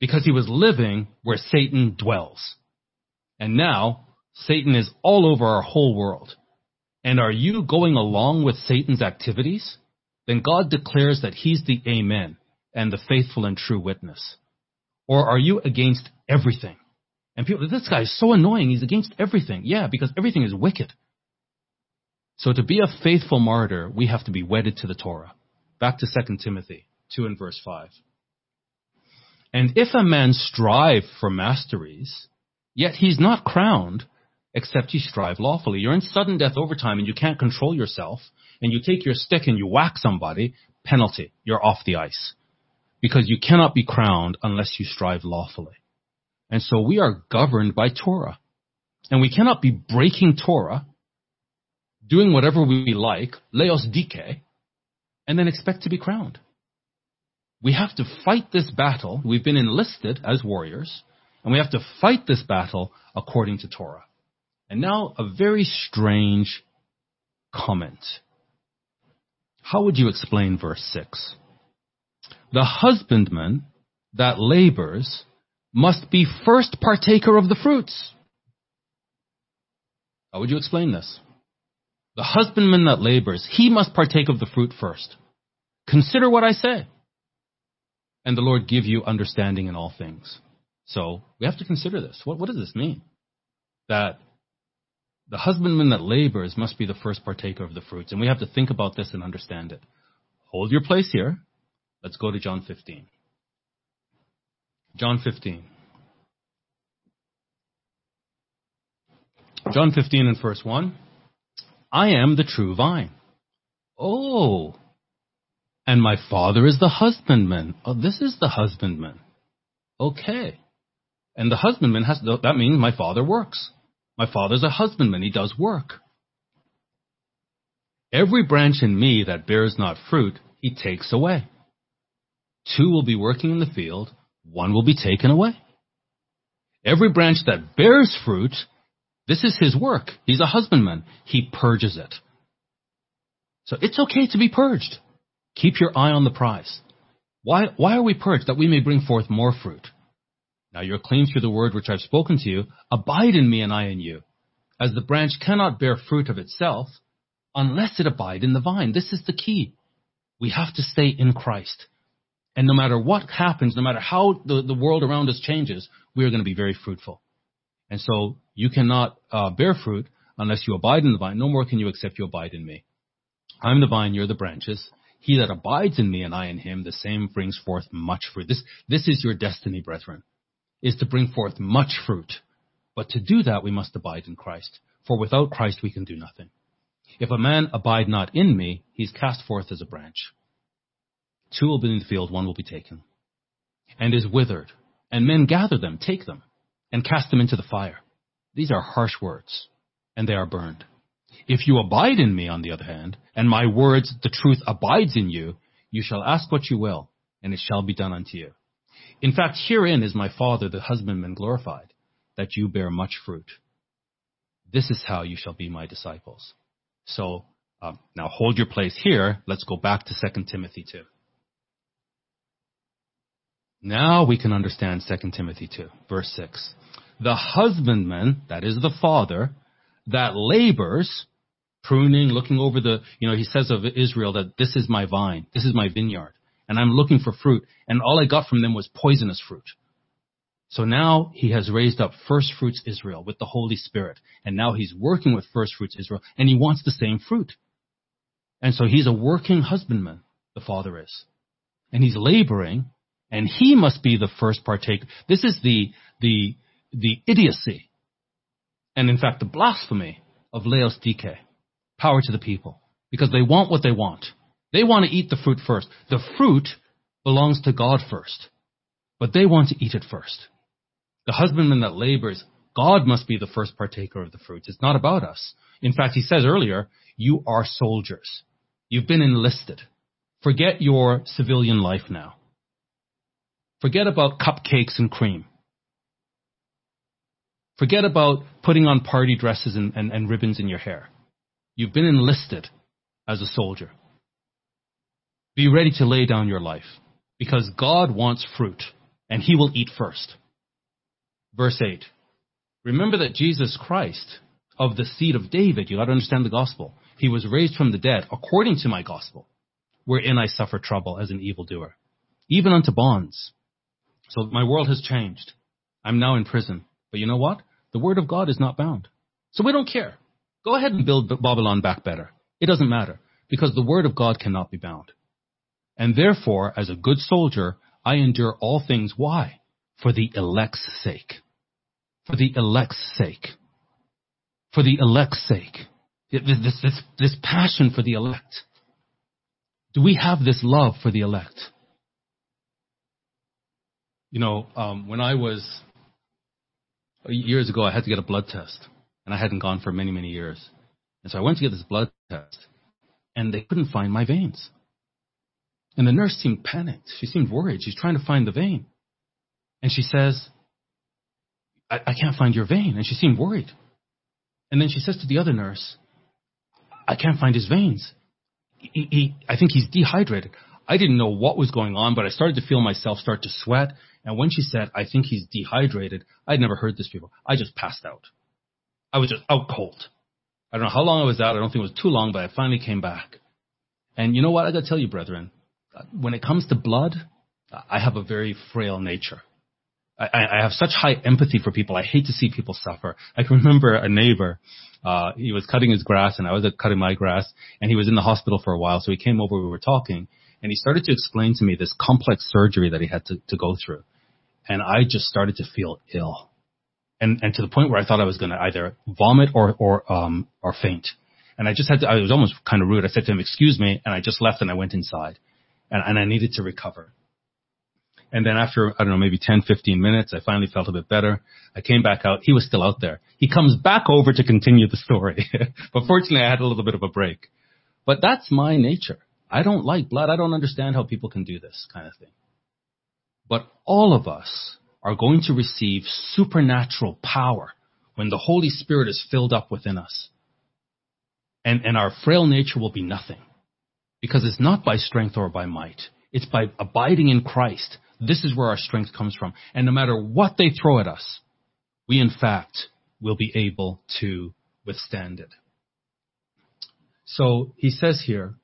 because he was living where Satan dwells. And now Satan is all over our whole world. And are you going along with Satan's activities? Then God declares that he's the Amen and the faithful and true witness. Or are you against everything? And people, this guy is so annoying. He's against everything. Yeah, because everything is wicked. So to be a faithful martyr, we have to be wedded to the Torah. Back to 2 Timothy 2 and verse 5. And if a man strive for masteries, yet he's not crowned, except he strive lawfully. You're in sudden death overtime and you can't control yourself, and you take your stick and you whack somebody, penalty. You're off the ice. Because you cannot be crowned unless you strive lawfully. And so we are governed by Torah. And we cannot be breaking Torah, doing whatever we like, Laos Dike, and then expect to be crowned. We have to fight this battle. We've been enlisted as warriors, and we have to fight this battle according to Torah. And now a very strange comment. How would you explain verse 6? The husbandman that labors must be first partaker of the fruits. How would you explain this? The husbandman that labors, he must partake of the fruit first. Consider what I say. And the Lord give you understanding in all things. So we have to consider this. What, what does this mean? That the husbandman that labors must be the first partaker of the fruits. And we have to think about this and understand it. Hold your place here. Let's go to John 15. John 15. John 15 and verse 1. I am the true vine. Oh. And my father is the husbandman. Oh, this is the husbandman. Okay. And the husbandman has, that means my father works. My father's a husbandman. He does work. Every branch in me that bears not fruit, he takes away. Two will be working in the field, one will be taken away. Every branch that bears fruit, This is his work. He's a husbandman. He purges it. So it's okay to be purged. Keep your eye on the prize. Why, why are we purged? That we may bring forth more fruit. Now you're clean through the word which I've spoken to you. Abide in me and I in you. As the branch cannot bear fruit of itself unless it abide in the vine. This is the key. We have to stay in Christ. And no matter what happens, no matter how the, the world around us changes, we are going to be very fruitful. And so you cannot uh, bear fruit unless you abide in the vine. No more can you except you abide in me. I'm the vine, you're the branches. He that abides in me and I in him, the same brings forth much fruit. This, this is your destiny, brethren, is to bring forth much fruit. But to do that, we must abide in Christ. For without Christ, we can do nothing. If a man abide not in me, he's cast forth as a branch. Two will be in the field, one will be taken, and is withered. And men gather them, take them, and cast them into the fire. These are harsh words, and they are burned. If you abide in me, on the other hand, and my words, the truth abides in you, you shall ask what you will, and it shall be done unto you. In fact, herein is my Father, the husbandman, glorified, that you bear much fruit. This is how you shall be my disciples. So, um, now hold your place here. Let's go back to 2 Timothy 2. Now we can understand 2 Timothy 2, verse 6. The husbandman, that is the father, that labors, pruning, looking over the, you know, he says of Israel that this is my vine, this is my vineyard, and I'm looking for fruit, and all I got from them was poisonous fruit. So now he has raised up first fruits Israel with the Holy Spirit, and now he's working with first fruits Israel, and he wants the same fruit. And so he's a working husbandman, the father is. And he's laboring and he must be the first partaker. This is the, the, the idiocy, and in fact the blasphemy of Laodicea. Power to the people. Because they want what they want. They want to eat the fruit first. The fruit belongs to God first. But they want to eat it first. The husbandman that labors, God must be the first partaker of the fruits. It's not about us. In fact, he says earlier, you are soldiers. You've been enlisted. Forget your civilian life now. Forget about cupcakes and cream. Forget about putting on party dresses and, and, and ribbons in your hair. You've been enlisted as a soldier. Be ready to lay down your life because God wants fruit and he will eat first. Verse 8. Remember that Jesus Christ of the seed of David, you got to understand the gospel. He was raised from the dead according to my gospel, wherein I suffer trouble as an evildoer, even unto bonds. So my world has changed. I'm now in prison. But you know what? The word of God is not bound. So we don't care. Go ahead and build Babylon back better. It doesn't matter because the word of God cannot be bound. And therefore, as a good soldier, I endure all things. Why? For the elect's sake. For the elect's sake. For the elect's sake. This, this, this passion for the elect. Do we have this love for the elect? You know, um, when I was years ago, I had to get a blood test, and I hadn't gone for many, many years. And so I went to get this blood test, and they couldn't find my veins. And the nurse seemed panicked. She seemed worried. She's trying to find the vein. And she says, I, I can't find your vein. And she seemed worried. And then she says to the other nurse, I can't find his veins. He, he, I think he's dehydrated. I didn't know what was going on, but I started to feel myself start to sweat. And when she said, I think he's dehydrated, I'd never heard this before. I just passed out. I was just out cold. I don't know how long I was out. I don't think it was too long, but I finally came back. And you know what? I gotta tell you, brethren, when it comes to blood, I have a very frail nature. I, I have such high empathy for people. I hate to see people suffer. I can remember a neighbor, uh, he was cutting his grass and I was cutting my grass and he was in the hospital for a while. So he came over, we were talking and he started to explain to me this complex surgery that he had to, to go through and I just started to feel ill. And, and to the point where I thought I was going to either vomit or, or, um, or faint. And I just had to, I was almost kind of rude. I said to him, excuse me. And I just left and I went inside and, and I needed to recover. And then after, I don't know, maybe 10, 15 minutes, I finally felt a bit better. I came back out. He was still out there. He comes back over to continue the story. but fortunately, I had a little bit of a break. But that's my nature. I don't like blood. I don't understand how people can do this kind of thing. But all of us are going to receive supernatural power when the Holy Spirit is filled up within us. And, and our frail nature will be nothing. Because it's not by strength or by might. It's by abiding in Christ. This is where our strength comes from. And no matter what they throw at us, we in fact will be able to withstand it. So he says here,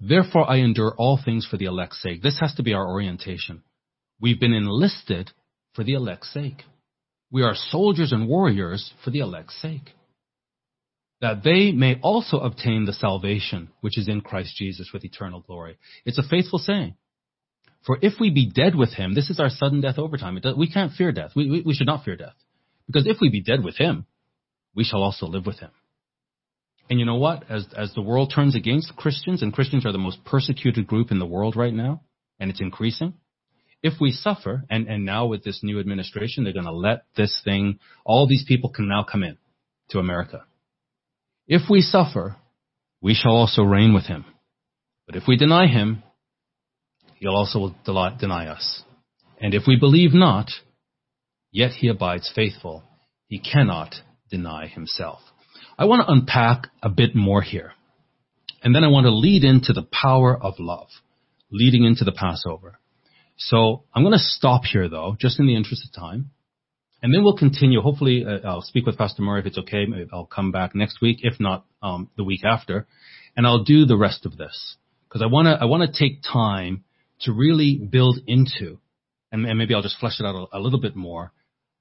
therefore I endure all things for the elect's sake. This has to be our orientation. We've been enlisted for the elect's sake. We are soldiers and warriors for the elect's sake. That they may also obtain the salvation which is in Christ Jesus with eternal glory. It's a faithful saying. For if we be dead with him, this is our sudden death overtime. Does, we can't fear death. We, we, we should not fear death. Because if we be dead with him, we shall also live with him. And you know what? As, as the world turns against Christians, and Christians are the most persecuted group in the world right now, and it's increasing, if we suffer, and, and now with this new administration, they're going to let this thing, all these people can now come in to America. If we suffer, we shall also reign with him. But if we deny him, he'll also deny us. And if we believe not, yet he abides faithful. He cannot deny himself. I want to unpack a bit more here. And then I want to lead into the power of love, leading into the Passover. So I'm going to stop here though, just in the interest of time. And then we'll continue. Hopefully, uh, I'll speak with Pastor Murray if it's okay. I'll come back next week, if not um, the week after, and I'll do the rest of this because I want to I want to take time to really build into, and, and, maybe I'll just flesh it out a, a little bit more,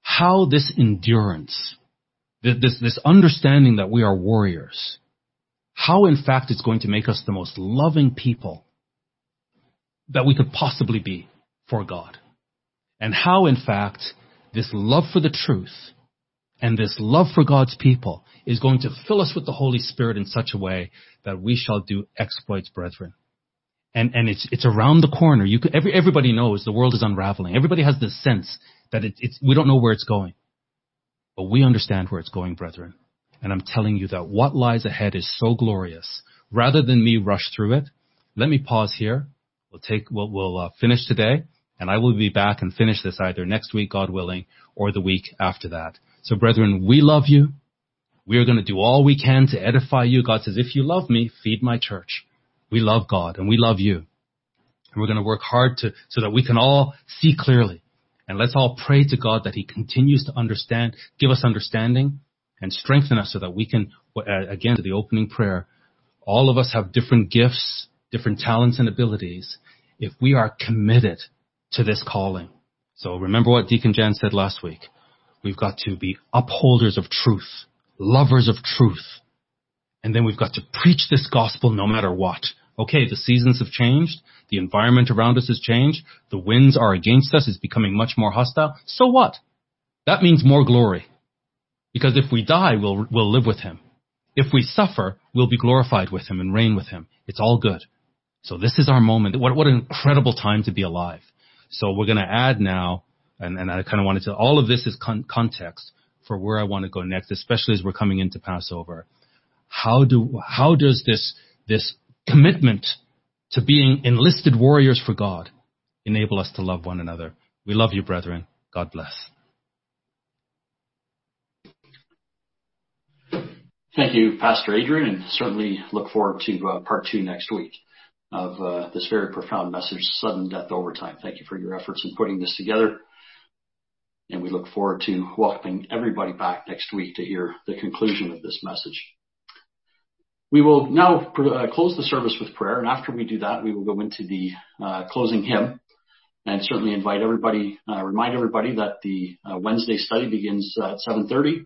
how this endurance, this this understanding that we are warriors, how in fact it's going to make us the most loving people that we could possibly be for God. And how, in fact, this love for the truth and this love for God's people is going to fill us with the Holy Spirit in such a way that we shall do exploits, brethren. And, and it's, it's around the corner. You could, every, everybody knows the world is unraveling. Everybody has this sense that it, it's, we don't know where it's going. But we understand where it's going, brethren. And I'm telling you that what lies ahead is so glorious. Rather than me rush through it, let me pause here. We'll take, we'll, we'll uh, finish today and I will be back and finish this either next week, God willing, or the week after that. So brethren, we love you. We are going to do all we can to edify you. God says, if you love me, feed my church. We love God and we love you. And we're going to work hard to, so that we can all see clearly. And let's all pray to God that He continues to understand, give us understanding and strengthen us so that we can, uh, again, to the opening prayer, all of us have different gifts, different talents and abilities. If we are committed to this calling. So remember what Deacon Jan said last week. We've got to be upholders of truth, lovers of truth. And then we've got to preach this gospel no matter what. Okay, the seasons have changed. The environment around us has changed. The winds are against us. It's becoming much more hostile. So what? That means more glory. Because if we die, we'll, we'll live with him. If we suffer, we'll be glorified with him and reign with him. It's all good. So this is our moment. What, what an incredible time to be alive. So we're going to add now, and, and I kind of wanted to, all of this is con- context for where I want to go next, especially as we're coming into Passover. How do, how does this, this commitment to being enlisted warriors for God enable us to love one another? We love you, brethren. God bless. Thank you, Pastor Adrian, and certainly look forward to uh, part two next week of uh, this very profound message, sudden death overtime. Thank you for your efforts in putting this together. And we look forward to welcoming everybody back next week to hear the conclusion of this message. We will now uh, close the service with prayer, and after we do that, we will go into the uh, closing hymn, and certainly invite everybody, uh, remind everybody that the uh, Wednesday study begins at 7:30.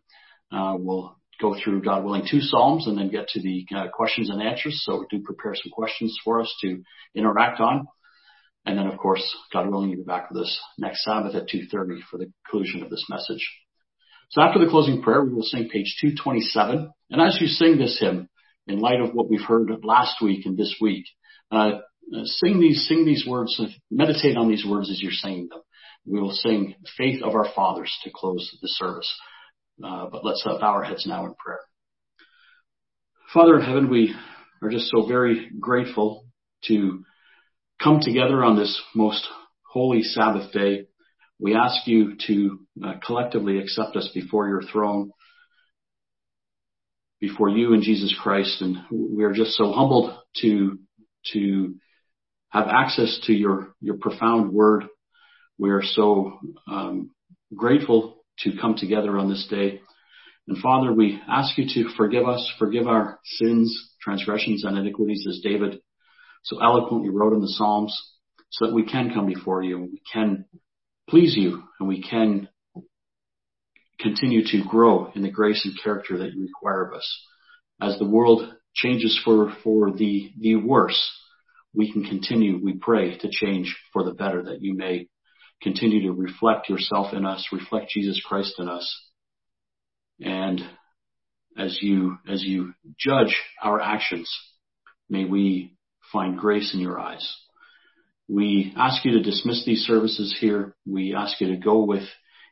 Uh, we'll go through, God willing, two Psalms and then get to the uh, questions and answers. So do prepare some questions for us to interact on. And then, of course, God willing, you'll be back with us next Sabbath at 2.30 for the conclusion of this message. So after the closing prayer, we will sing page 227. And as you sing this hymn, in light of what we've heard last week and this week, uh, sing these, sing these words, meditate on these words as you're singing them. We will sing Faith of Our Fathers to close the service. Uh, but let's uh, bow our heads now in prayer. Father in heaven, we are just so very grateful to come together on this most holy Sabbath day We ask you to uh, collectively accept us before your throne, before you and Jesus Christ. And we are just so humbled to, to have access to your, your profound word. We are so um, grateful to come together on this day. And Father, we ask you to forgive us, forgive our sins, transgressions, and iniquities as David so eloquently wrote in the Psalms so that we can come before you and we can please you and we can continue to grow in the grace and character that you require of us. As the world changes for, for the, the worse, we can continue, we pray, to change for the better, that you may continue to reflect yourself in us, reflect Jesus Christ in us. And as you, as you judge our actions, may we find grace in your eyes. We ask you to dismiss these services here. We ask you to go with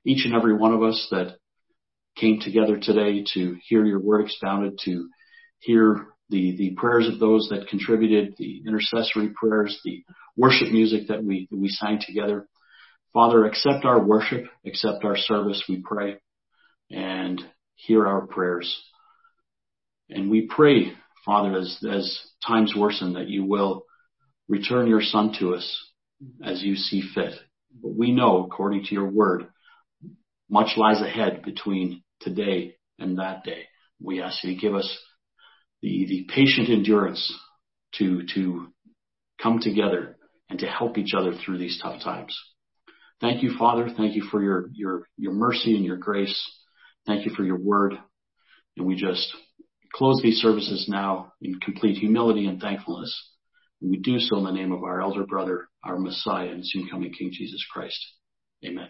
each and every one of us that came together today to hear your word expounded, to hear the, the prayers of those that contributed, the intercessory prayers, the worship music that we, that we sang together. Father, accept our worship, accept our service, we pray, and hear our prayers. And we pray, Father, as, as times worsen, that you will return your son to us as you see fit. But we know, according to your word, much lies ahead between today and that day. We ask you to give us the, the patient endurance to, to come together and to help each other through these tough times. Thank you, Father. Thank you for your, your, your mercy and your grace. Thank you for your word. And we just close these services now in complete humility and thankfulness. And we do so in the name of our elder brother, our Messiah and soon coming King Jesus Christ. Amen.